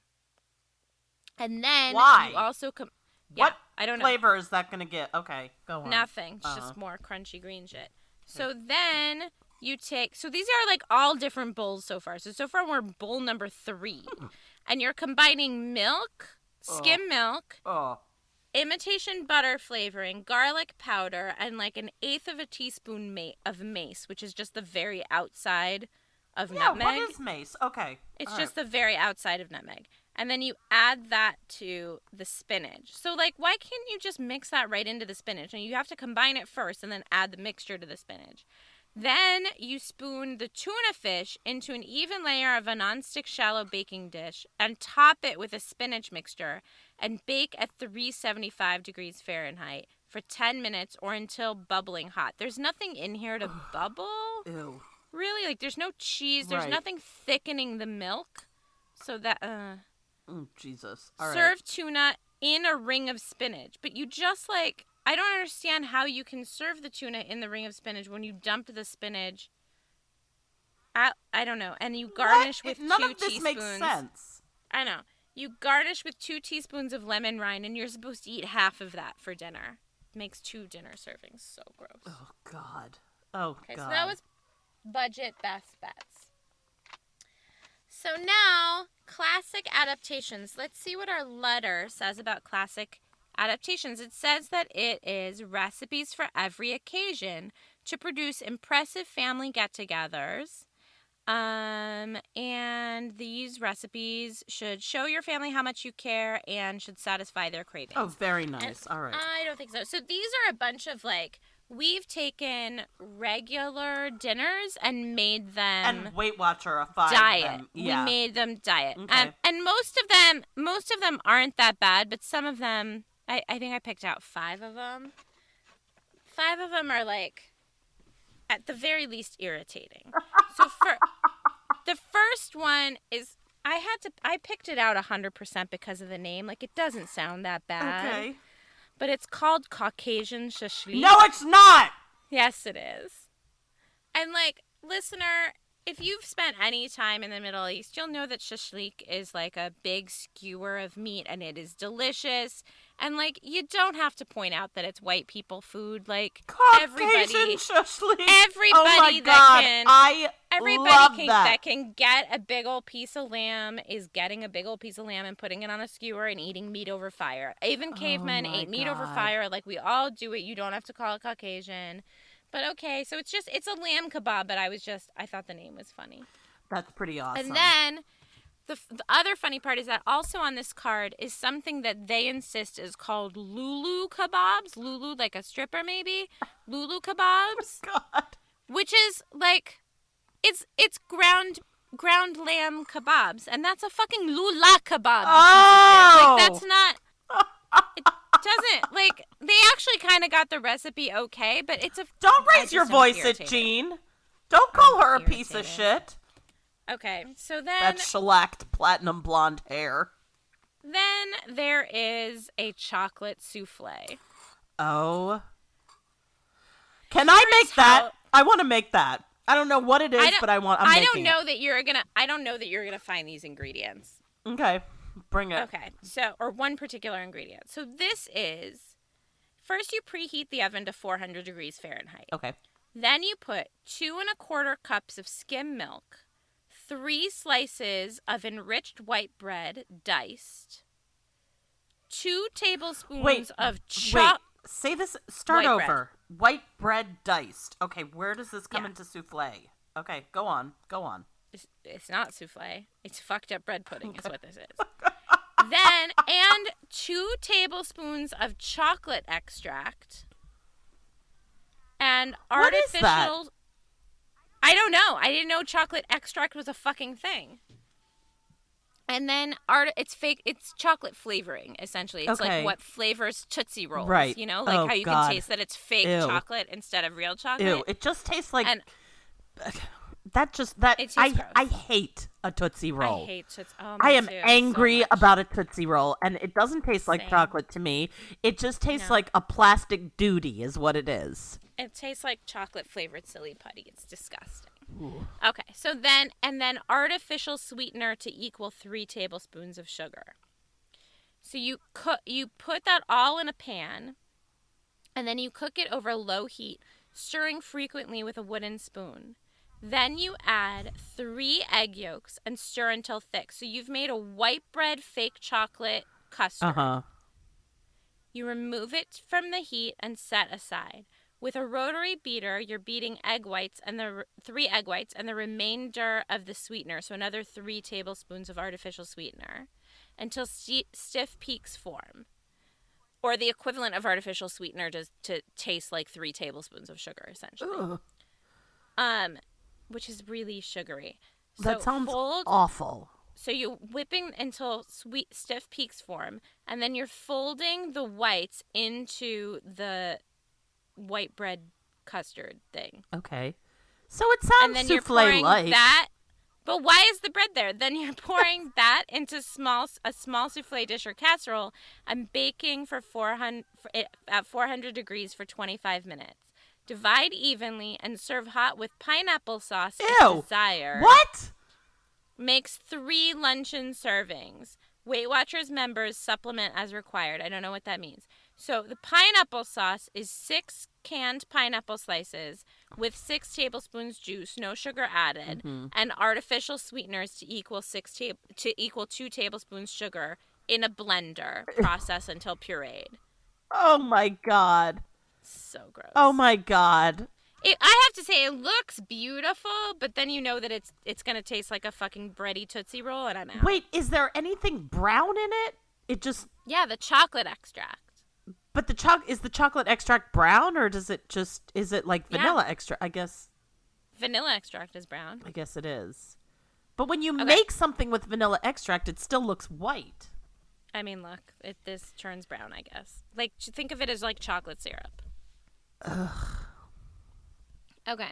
and then Why? you also com- yeah, What I don't know flavor is that gonna get? Okay, go on. nothing. It's Uh-huh. just more crunchy green shit. So then you take. So these are like all different bowls so far. So so far we're bowl number three, and you're combining milk, skim milk, Oh, imitation butter flavoring, garlic powder, and like an eighth of a teaspoon ma- of mace, which is just the very outside of yeah. nutmeg. What is mace? Okay, It's all just right. the very outside of nutmeg. And then you add that to the spinach. So, like, why can't you just mix that right into the spinach? And you have to combine it first and then add the mixture to the spinach. Then you spoon the tuna fish into an even layer of a nonstick shallow baking dish and top it with a spinach mixture and bake at 375 degrees Fahrenheit for 10 minutes or until bubbling hot. There's nothing in here to bubble. Ew. Really? Like there's no cheese, there's Right. nothing thickening the milk. So that uh Mm, Jesus. All right. serve tuna in a ring of spinach. But you just like I don't understand how you can serve the tuna in the ring of spinach when you dump the spinach I, I don't know. And you garnish What? with None two of this teaspoons. makes sense. I know. You garnish with two teaspoons of lemon rind and you're supposed to eat half of that for dinner. Makes two dinner servings. So gross. Oh God. Oh Okay, God. so that was budget best bets. So now, classic adaptations. Let's see what our letter says about classic adaptations. It says that it is recipes for every occasion to produce impressive family get togethers. Um, and these recipes should show your family how much you care and should satisfy their cravings. Oh, very And nice. All right. I don't think so. So these are a bunch of like we've taken regular dinners and made them and Weight Watcherified diet. Yeah. We made them diet. Okay. Um, and most of them most of them aren't that bad, but some of them I, I think I picked out five of them. Five of them are like at the very least irritating. so for the first one is I had to I picked it out 100% because of the name. Like it doesn't sound that bad. okay. But it's called Caucasian shashlik. No, it's not. Yes, it is. And like, listener, if you've spent any time in the Middle East, you'll know that shashlik is like a big skewer of meat and it is delicious. And like, you don't have to point out that it's white people food. Like, everybody, Caucasian shashlik. everybody oh my that God. can- I everybody can, that. can get a big old piece of lamb is getting a big old piece of lamb and putting it on a skewer and eating meat over fire. Even oh cavemen Oh ate meat over fire. Like we all do it. You don't have to call it Caucasian. But okay, so it's just it's a lamb kebab. But I was just I thought the name was funny. That's pretty awesome. And then the, the other funny part is that also on this card is something that they insist is called Lulu kebabs. Lulu, like a stripper, maybe. Lulu kebabs Oh God. which is like it's it's ground ground lamb kebabs and that's a fucking lula kebab you piece of shit. Oh. like that's not it doesn't like they actually kind of got the recipe okay but it's a Don't raise your voice at. Jean. Don't call her a I'm piece of shit. okay so then That shellacked platinum blonde hair. then there is a chocolate souffle Oh. Can I Here's make that? how- I want to make that. I don't know what it is, I but I want. I'm I don't know that you're gonna I don't know that you're gonna find these ingredients Okay, bring it. Okay, so or one particular ingredient. So this is first you preheat the oven to 400 degrees Fahrenheit. Okay. Then you put two and a quarter cups of skim milk, three slices of enriched white bread diced, two tablespoons Wait. of chopped. Say this. Start White bread. over. white bread diced. Okay, where does this come Yeah. into souffle? Okay, go on, go on. It's, it's not souffle. It's fucked up bread pudding, is what this is. then, and two tablespoons of chocolate extract. And What is artificial. that? I don't know. I didn't know chocolate extract was a fucking thing. And then art it's fake it's chocolate flavoring essentially. It's Okay. like what flavors Tootsie Rolls, Right. you know? Like Oh, how you God. can taste that it's fake Ew. chocolate instead of real chocolate. Ew, it just tastes like and that. Just that tastes I gross. I hate a tootsie roll. I hate Tootsie. Oh, I am too, angry much. about a Tootsie Roll, and it doesn't taste like Same. chocolate to me. It just tastes No. like a plastic duty, is what it is. It tastes like chocolate flavored silly putty. It's disgusting. Okay, so then and then artificial sweetener to equal three tablespoons of sugar. So you cook you put that all in a pan, and then you cook it over low heat, stirring frequently with a wooden spoon. Then you add three egg yolks and stir until thick. So you've made a white bread fake chocolate custard. Uh huh. You remove it from the heat and set aside. With a rotary beater, you're beating egg whites and the three egg whites and the remainder of the sweetener, so another three tablespoons of artificial sweetener, until sti stiff peaks form, or the equivalent of artificial sweetener to to taste like three tablespoons of sugar, essentially. Um, which is really sugary. So that sounds fold, awful. so you're whipping until sweet stiff peaks form, and then you're folding the whites into the white bread custard thing, Okay. So it sounds and then you're souffle pouring like. that. But why is the bread there? Then you're pouring that into small a small souffle dish or casserole and baking for 400 eh, at 400 degrees for 25 minutes. Divide evenly and serve hot with pineapple sauce Ew. if desired. What? makes three luncheon servings. Weight Watchers members supplement as required. I don't know what that means. So the pineapple sauce is six canned pineapple slices with six tablespoons juice, no sugar added, mm-hmm. and artificial sweeteners to equal six ta- to equal two tablespoons sugar in a blender. Process until pureed. Oh my god. So gross. Oh my god. It, I have to say, it looks beautiful, but then you know that it's it's gonna taste like a fucking bready tootsie roll, and I'm out. Wait, is there anything brown in it? It just Yeah, the chocolate extract. but the choc is the chocolate extract brown or does it just is it like Yeah. vanilla extract? I guess Vanilla extract is brown. I guess it is. But when you Okay. make something with vanilla extract, it still looks white. I mean, look, it this turns brown. I guess. Like, think of it as like chocolate syrup. Okay,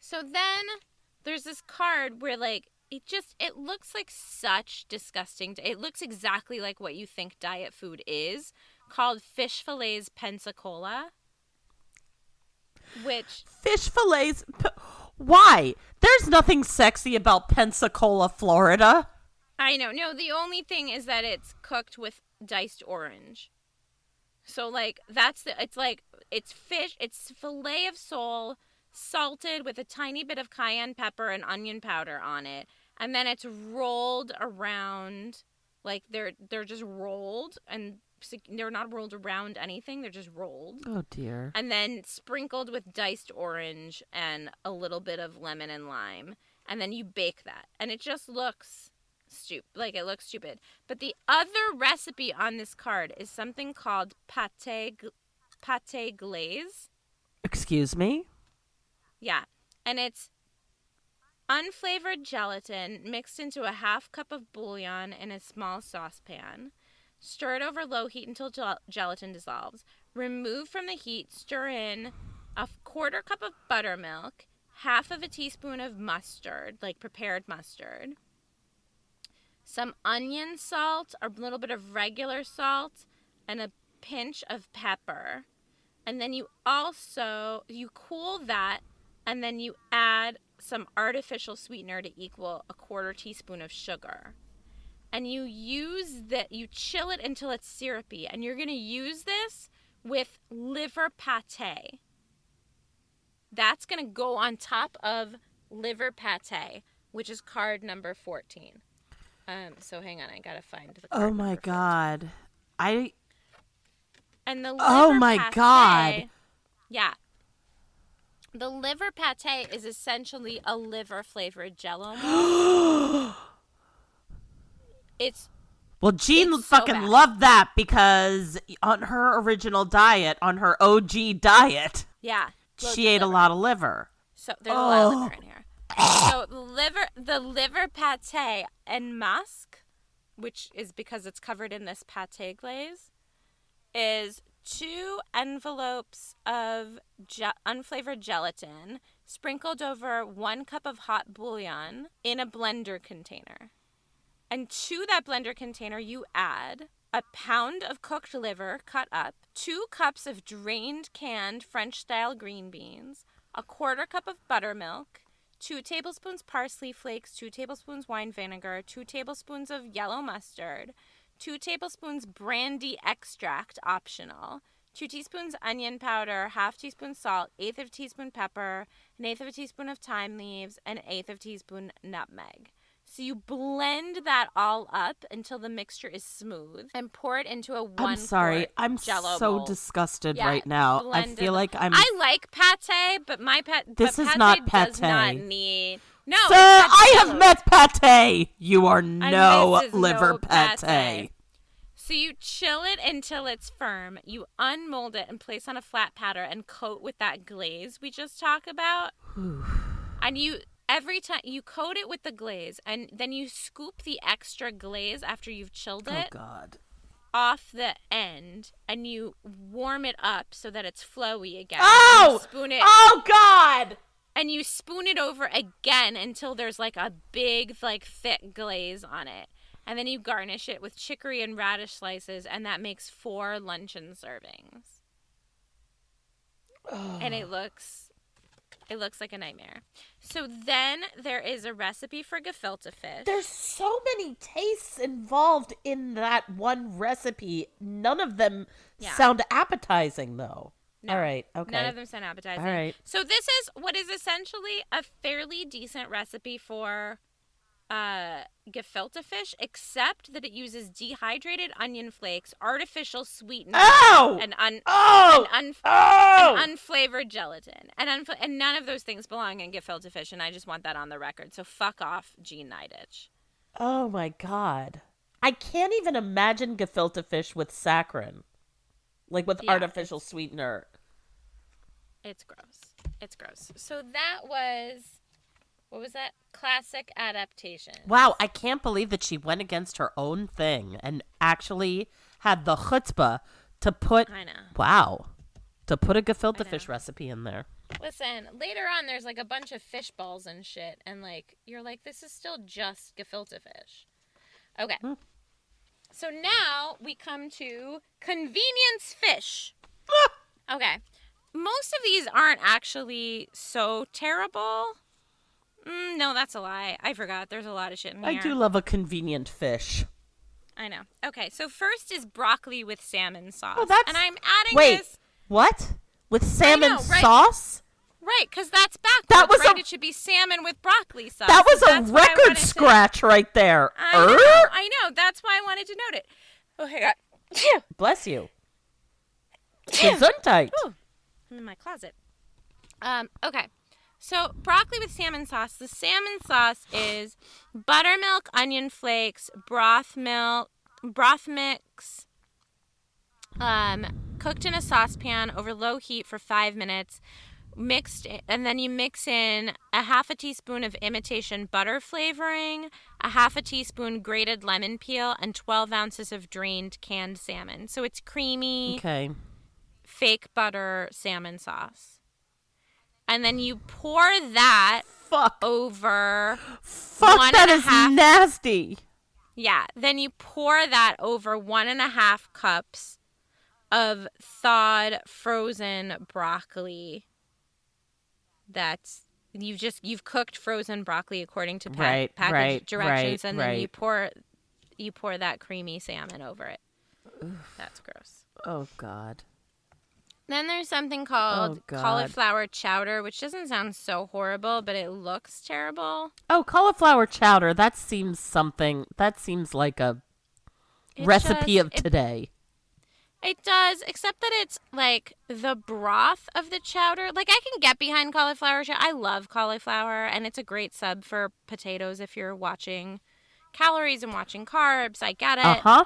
so then there's this card where like it just it looks like such disgusting. It looks exactly like what you think diet food is, called fish fillets Pensacola. Which Fish fillets. P- Why? There's nothing sexy about Pensacola, Florida. I know. No, the only thing is that it's cooked with diced orange. So like that's the it's like it's fish, it's fillet of sole salted with a tiny bit of cayenne pepper and onion powder on it. And then it's rolled around like they're they're just rolled and they're not rolled around anything, they're just rolled. Oh dear. And then sprinkled with diced orange and a little bit of lemon and lime. And then you bake that. And it just looks stupid. Like it looks stupid. But the other recipe on this card is something called pate, pate glaze. Excuse me? Yeah. And it's unflavored gelatin mixed into a half cup of bouillon in a small saucepan. Stir it over low heat until gel- gelatin dissolves. Remove from the heat, stir in a quarter cup of buttermilk, half of a teaspoon of mustard, like prepared mustard, some onion salt, a little bit of regular salt, and a pinch of pepper. And then you also you cool that and then you add some artificial sweetener to equal a quarter teaspoon of sugar. And you use that you chill it until it's syrupy and you're going to use this with liver pate. That's going to go on top of liver pate, which is card number 14. Um so hang on, I got to find the Oh my number 14. god. I And the Oh my pate- God. Yeah. The liver pate is essentially a liver flavored jello. it's Well, Jean It's fucking bad. loved that because on her original diet, on her OG diet, yeah. she ate a lot of liver. So there's a lot of Oh. liver in here. So liver, the liver pate en masque, which is because it's covered in this pate glaze, is two envelopes of ge- unflavored gelatin sprinkled over one cup of hot bouillon in a blender container. And to that blender container, you add a pound of cooked liver cut up, two cups of drained canned French style green beans, a quarter cup of buttermilk, two tablespoons parsley flakes, two tablespoons wine vinegar, two tablespoons of yellow mustard, two tablespoons brandy extract, optional, two teaspoons onion powder, half teaspoon salt, eighth of teaspoon pepper, an eighth of a teaspoon of thyme leaves, an eighth of teaspoon nutmeg. So you blend that all up until the mixture is smooth and pour it into a one. I'm sorry. I'm Jell-O so bowl. disgusted Yeah, right now. I feel like I'm. I like pate, but my pate. This is pate not Does not pate. need. No, Sir, I have met pate. You are no liver no pate. pate. So you chill it until it's firm. You unmold it and place on a flat patter and coat with that glaze we just talked about. and you every time you coat it with the glaze and then you scoop the extra glaze after you've chilled it. Oh it God. off the end and you warm it up so that it's flowy again. Oh! Spoon it Oh God. and you spoon it over again until there's like a big like thick glaze on it and then you garnish it with chicory and radish slices and that makes four luncheon servings and it looks it looks like a nightmare so then there is a recipe for gefilte fish There's so many tastes involved in that one recipe. None of them Yeah. sound appetizing, though. No, All right. Okay. None of them sound appetizing. All right. So this is what is essentially a fairly decent recipe for uh, gefilte fish, except that it uses dehydrated onion flakes, artificial sweetener, Oh! and un- Oh! and, un- Oh! and unflavored gelatin, and unf- and none of those things belong in gefilte fish, and I just want that on the record. So fuck off, Jean Nidetch. Oh my god. I can't even imagine gefilte fish with saccharin. Like with Yeah, artificial sweetener. It's gross. It's gross. So that was what was that? Classic adaptation. Wow, I can't believe that she went against her own thing and actually had the chutzpah to put I know. Wow. To put a gefilte fish recipe in there. Listen, later on there's like a bunch of fish balls and shit, and like you're like, this is still just gefilte fish. Okay. Hmm. So now we come to convenience fish. Ah! okay. Most of these aren't actually so terrible. Mm, no, that's a lie. I forgot. There's a lot of shit in here. I do love a convenient fish. I know. Okay, so first is broccoli with salmon sauce. Oh, that's- and I'm adding Wait, this what? With salmon know, right? sauce? right because that's backwards. That was right? a- it should be salmon with broccoli sauce. That was So a that's why I record wanted to- scratch right there. I know. Er? I know. That's why I wanted to note it. Oh, hang on. Bless you. Gesundheit. Ooh, I'm in my closet. Um. Okay. So broccoli with salmon sauce. The salmon sauce is buttermilk, onion flakes, broth milk, broth mix, um, cooked in a saucepan over low heat for five minutes. Mixed, and then you mix in a half a teaspoon of imitation butter flavoring, a half a teaspoon grated lemon peel, and 12 ounces of drained canned salmon. So it's creamy Okay. fake butter salmon sauce. And then you pour that Fuck. over Fuck, one that and a is half- nasty. Yeah. Then you pour that over one and a half cups of thawed frozen broccoli. That's you've just you've cooked frozen broccoli according to pa- Right, package right, directions, right, and then you pour you pour that creamy salmon over it. That's gross. Oh God. Then there's something called Oh, cauliflower chowder, which doesn't sound so horrible, but it looks terrible. Oh, cauliflower chowder. That seems something. That seems like a It recipe just- of it- today. It does, except that it's like the broth of the chowder. Like I can get behind cauliflower. chow- I love cauliflower, and it's a great sub for potatoes if you're watching calories and watching carbs. I get it. Uh huh.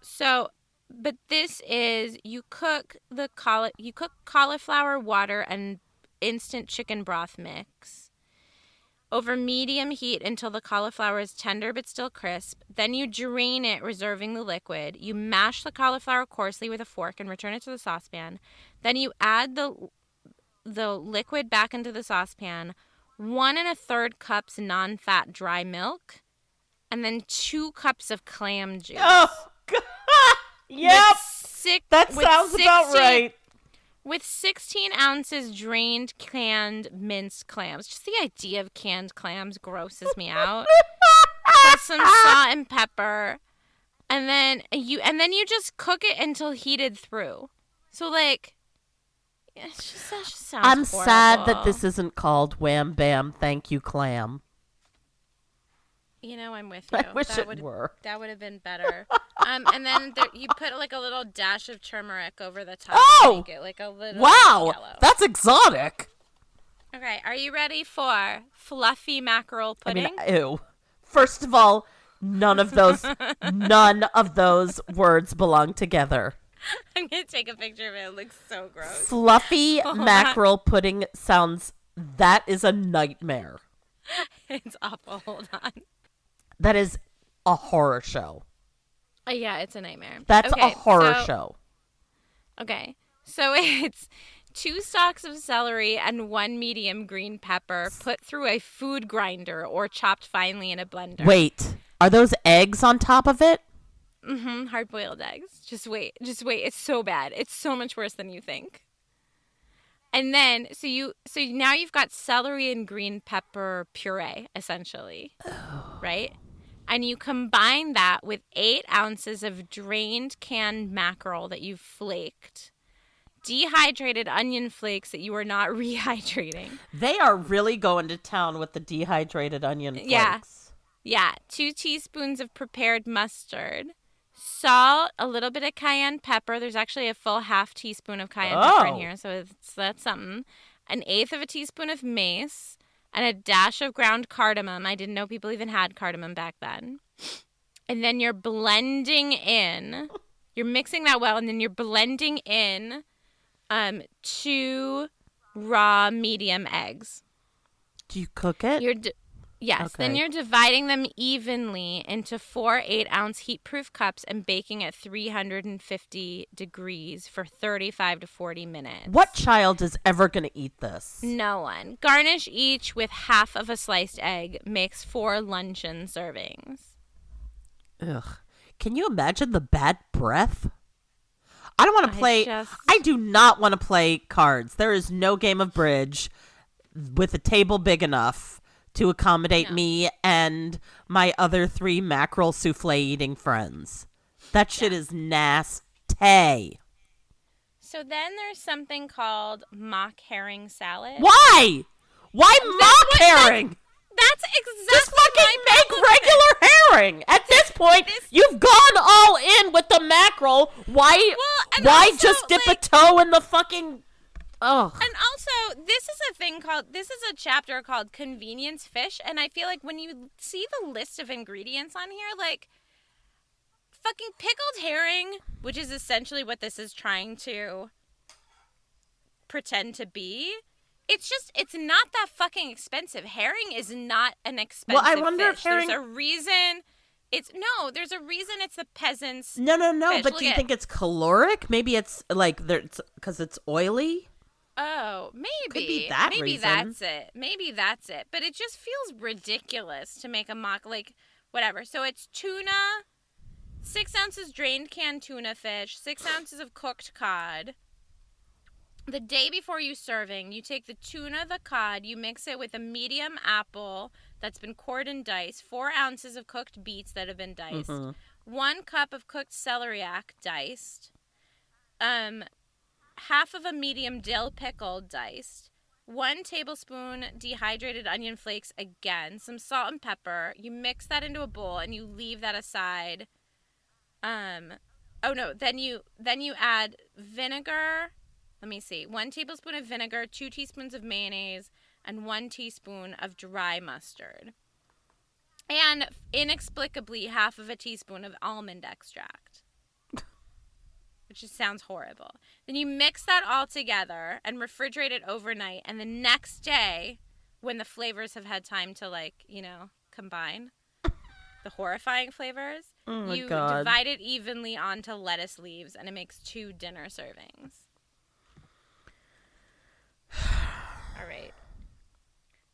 So, but this is you cook the cauli- you cook cauliflower water and instant chicken broth mix over medium heat until the cauliflower is tender but still crisp. Then you drain it, reserving the liquid. You mash the cauliflower coarsely with a fork and return it to the saucepan. Then you add the the liquid back into the saucepan. One and a third cups non-fat dry milk, and then two cups of clam juice. Oh, God. Yep. six, That sounds about right. With 16 ounces drained canned minced clams. Just the idea of canned clams grosses me out. Plus some salt and pepper. And then you and then you just cook it until heated through. So like it's just, that just sounds I'm sad that this isn't called Wham Bam Thank You Clam. You know, I'm with you. I wish that it would, were. That would have been better. um, and then there, you put like a little dash of turmeric over the top. Oh! To make it like a little Wow, yellow. that's exotic. Okay, are you ready for fluffy mackerel I pudding? mean, ew. First of all, none of those, none of those words belong together. I'm gonna take a picture of it. It looks so gross. Fluffy Hold on. mackerel pudding sounds. That is a nightmare. It's awful. Hold on. That is a horror show. Oh, yeah, it's a nightmare. That's okay, a horror so- show. Okay, so it's two stalks of celery and one medium green pepper put through a food grinder or chopped finely in a blender. Wait, are those eggs on top of it? Mm-hmm, hard boiled eggs. Just wait. Just wait. It's so bad. It's so much worse than you think. And then so you so now you've got celery and green pepper puree, essentially. Right? And you combine that with eight ounces of drained canned mackerel that you've flaked, dehydrated onion flakes that you are not rehydrating. They are really going to town with the dehydrated onion flakes. Yeah. Yeah, two teaspoons of prepared mustard, salt, a little bit of cayenne pepper. There's actually a full half teaspoon of cayenne pepper in Oh. here, so it's, that's something. An eighth of a teaspoon of mace, and a dash of ground cardamom. I didn't know people even had cardamom back then. And then you're blending in, you're mixing that well, and then you're blending in um, two raw medium eggs. Do you cook it? You're d- yes. Then you're dividing them evenly into four eight ounce heat proof cups and baking at 350 degrees for 35 to 40 minutes. what child is ever going to eat this? No one. Garnish each with half of a sliced egg. Makes four luncheon servings. Ugh. Can you imagine the bad breath? I don't want to play. just- I do not want to play cards. There is no game of bridge with a table big enough to accommodate No. me and my other three mackerel souffle eating friends. That shit is nasty. So then there's something called mock herring salad. Why? Why mock herring? That's exactly Just fucking my make regular herring. At this point, This- you've gone all in with the mackerel. Why? Well, why also, just dip like- a toe in the fucking? Oh, And also, this is a thing called this is a chapter called convenience fish, and I feel like when you see the list of ingredients on here, like fucking pickled herring, which is essentially what this is trying to pretend to be. It's just it's not that fucking expensive. Herring is not an expensive Well, I wonder if herring- There's a reason it's no, there's a reason it's the peasants no, no, no. Fish, but look do you at- think it's caloric? Maybe it's like there's because it's oily. Oh, maybe. be that maybe reason. that's it. Maybe that's it. But it just feels ridiculous to make a mock like whatever. So it's tuna, six ounces drained canned tuna fish, six ounces of cooked cod. The day before you serving, you take the tuna, the cod, you mix it with a medium apple that's been cored and diced, four ounces of cooked beets that have been diced, Mhm. one cup of cooked celeriac diced, um, half of a medium dill pickle diced, one tablespoon dehydrated onion flakes again, some salt and pepper. You mix that into a bowl and you leave that aside um, oh no, then you then you add vinegar. Let me see. 1 tablespoon of vinegar, 2 teaspoons of mayonnaise, and 1 teaspoon of dry mustard. And inexplicably half of a teaspoon of almond extract. Which just sounds horrible. Then you mix that all together and refrigerate it overnight and the next day when the flavors have had time to like, you know, combine the horrifying flavors, Oh you God. divide it evenly onto lettuce leaves and it makes two dinner servings. All right.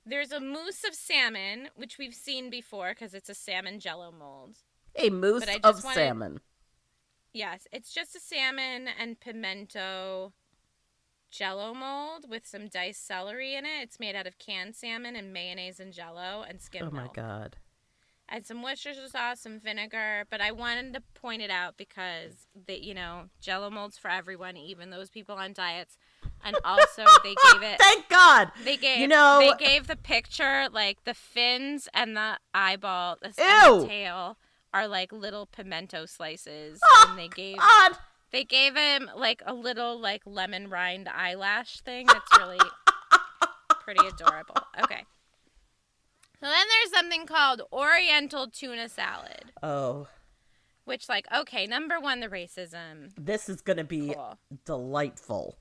There's a mousse of salmon, which we've seen before because it's a salmon jello mold. A mousse of wanted- salmon. Yes, it's just a salmon and pimento jello mold with some diced celery in it. It's made out of canned salmon and mayonnaise and jello and skim Oh my milk. god. and some Worcestershire sauce, some vinegar. But I wanted to point it out because that you know Jello molds for everyone, even those people on diets. And also they gave it. Thank God. They gave You know- they gave the picture like the fins and the eyeball the, Ew. the tail are like little pimento slices, Oh, and they gave God. they gave him like a little like lemon rind eyelash thing. That's really pretty adorable. Okay. So then there's something called Oriental tuna salad, Oh, which like okay, number one, the racism. this is gonna be Cool. delightful.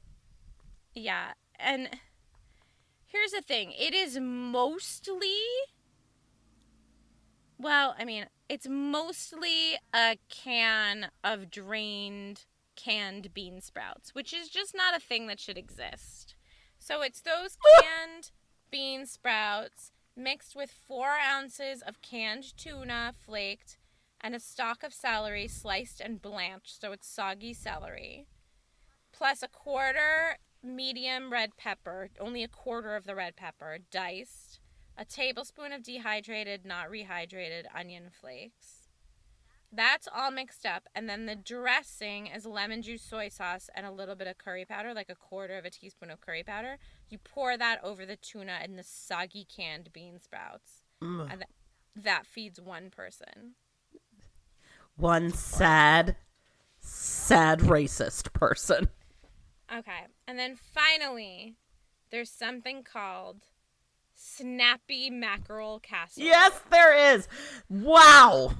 Yeah, and here's the thing: it is mostly, well, I mean, it's mostly a can of drained canned bean sprouts, which is just not a thing that should exist. So it's those canned bean sprouts mixed with four ounces of canned tuna flaked and a stalk of celery sliced and blanched, so it's soggy celery plus a quarter medium red pepper, only a quarter of the red pepper, diced, a tablespoon of dehydrated, not rehydrated onion flakes. That's all mixed up, and then the dressing is lemon juice, soy sauce, and a little bit of curry powder, like a quarter of a teaspoon of curry powder. You pour that over the tuna and the soggy canned bean sprouts, mm. and th- that feeds one person. One sad, sad racist person. Okay. And then finally, there's something called snappy mackerel casserole. Yes, there is. Wow.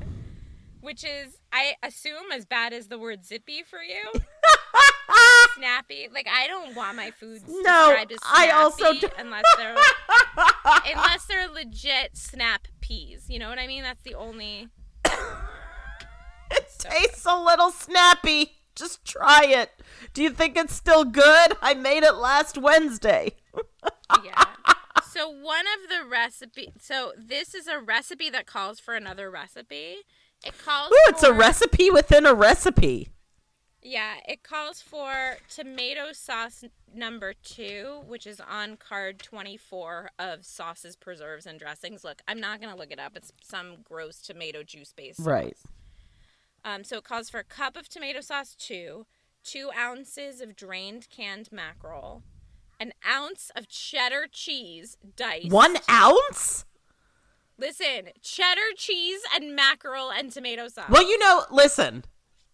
Which is, I assume, as bad as the word zippy for you. snappy. Like, I don't want my food No, described as I also don't- unless they're unless they're legit snap peas. You know what I mean? That's the only. It tastes a little snappy. Just try it. Do you think it's still good? I made it last Wednesday. yeah. So one of the recipe. So this is a recipe that calls for another recipe. It calls. Ooh, it's a recipe within a recipe. Yeah, it calls for tomato sauce number two, which is on card 24 of sauces, preserves, and dressings. Look, I'm not going to look it up. It's some gross tomato juice based. Right. Um, so it calls for a cup of tomato sauce two, two ounces of drained canned mackerel, an ounce of cheddar cheese diced. One ounce? Listen, cheddar cheese and mackerel and tomato sauce. Well, you know, listen.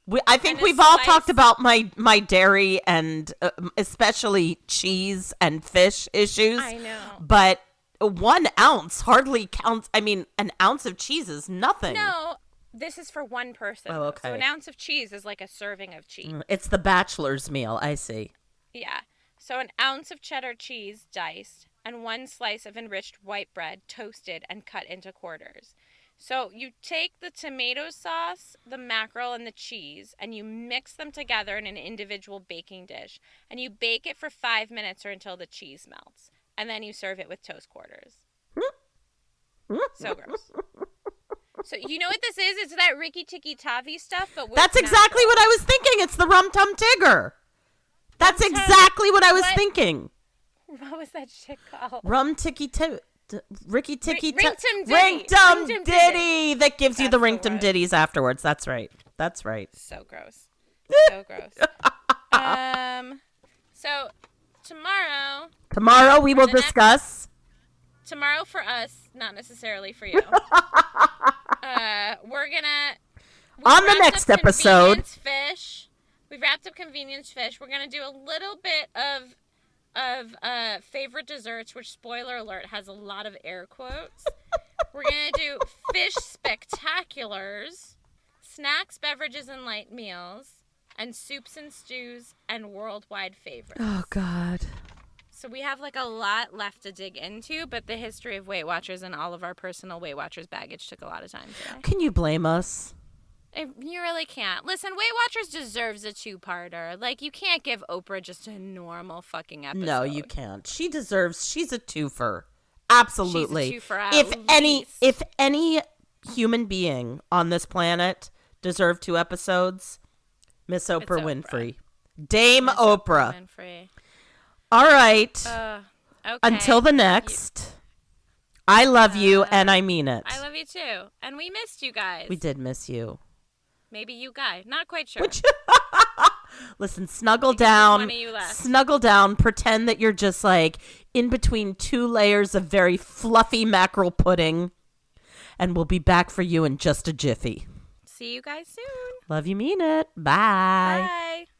We, I think we've all talked about my my dairy and uh, especially cheese and fish issues. I know. But one ounce hardly counts. I mean, an ounce of cheese is nothing. No, this is for one person. Oh, okay. So an ounce of cheese is like a serving of cheese. Mm, It's the bachelor's meal. I see. Yeah. So an ounce of cheddar cheese diced and one slice of enriched white bread toasted and cut into quarters. So you take the tomato sauce, the mackerel, and the cheese, and you mix them together in an individual baking dish, and you bake it for five minutes or until the cheese melts, and then you serve it with toast quarters. so gross. So you know what this is? It's that Ricky Tikki Tavi stuff, but That's exactly what I was thinking. It's the Rum Tum Tigger. That's exactly what I was what? thinking. What was that shit called? Rum Ticky T- t- Ricky Ticky Ring T- Tum Ditty. Ring Tum Ring Tum Ditty that gives you That's the the Ring Tum word. Ditties afterwards. That's right. That's right. So gross. So gross. um, so tomorrow, Tomorrow we will The next- discuss. tomorrow for us, not necessarily for you. uh, we're gonna We On the next episode- Fish. We've wrapped up convenience fish. We're gonna do a little bit of of uh, favorite desserts, which spoiler alert has a lot of air quotes. We're gonna do fish spectaculars, snacks, beverages, and light meals, and soups and stews and worldwide favorites. Oh God. So we have like a lot left to dig into, but the history of Weight Watchers and all of our personal Weight Watchers baggage took a lot of time today. Can you blame us? You really can't. Listen, Weight Watchers deserves a two-parter. Like you can't give Oprah just a normal fucking episode. No, you can't. She deserves. She's a twofer. Absolutely. twofer at if any, if any human being on this planet deserved two episodes, Miss Oprah, Oprah. Winfrey, Dame Miss Oprah. Winfrey. All right. Uh, okay. Until the next. I love you, and I mean it. I love you too, and we missed you guys. we did miss you. Maybe you guy. Not quite sure. Listen, snuggle down. one of you left. Snuggle down. Pretend that you're just like in between two layers of very fluffy mackerel pudding. And we'll be back for you in just a jiffy. See you guys soon. Love you, mean it. Bye. Bye.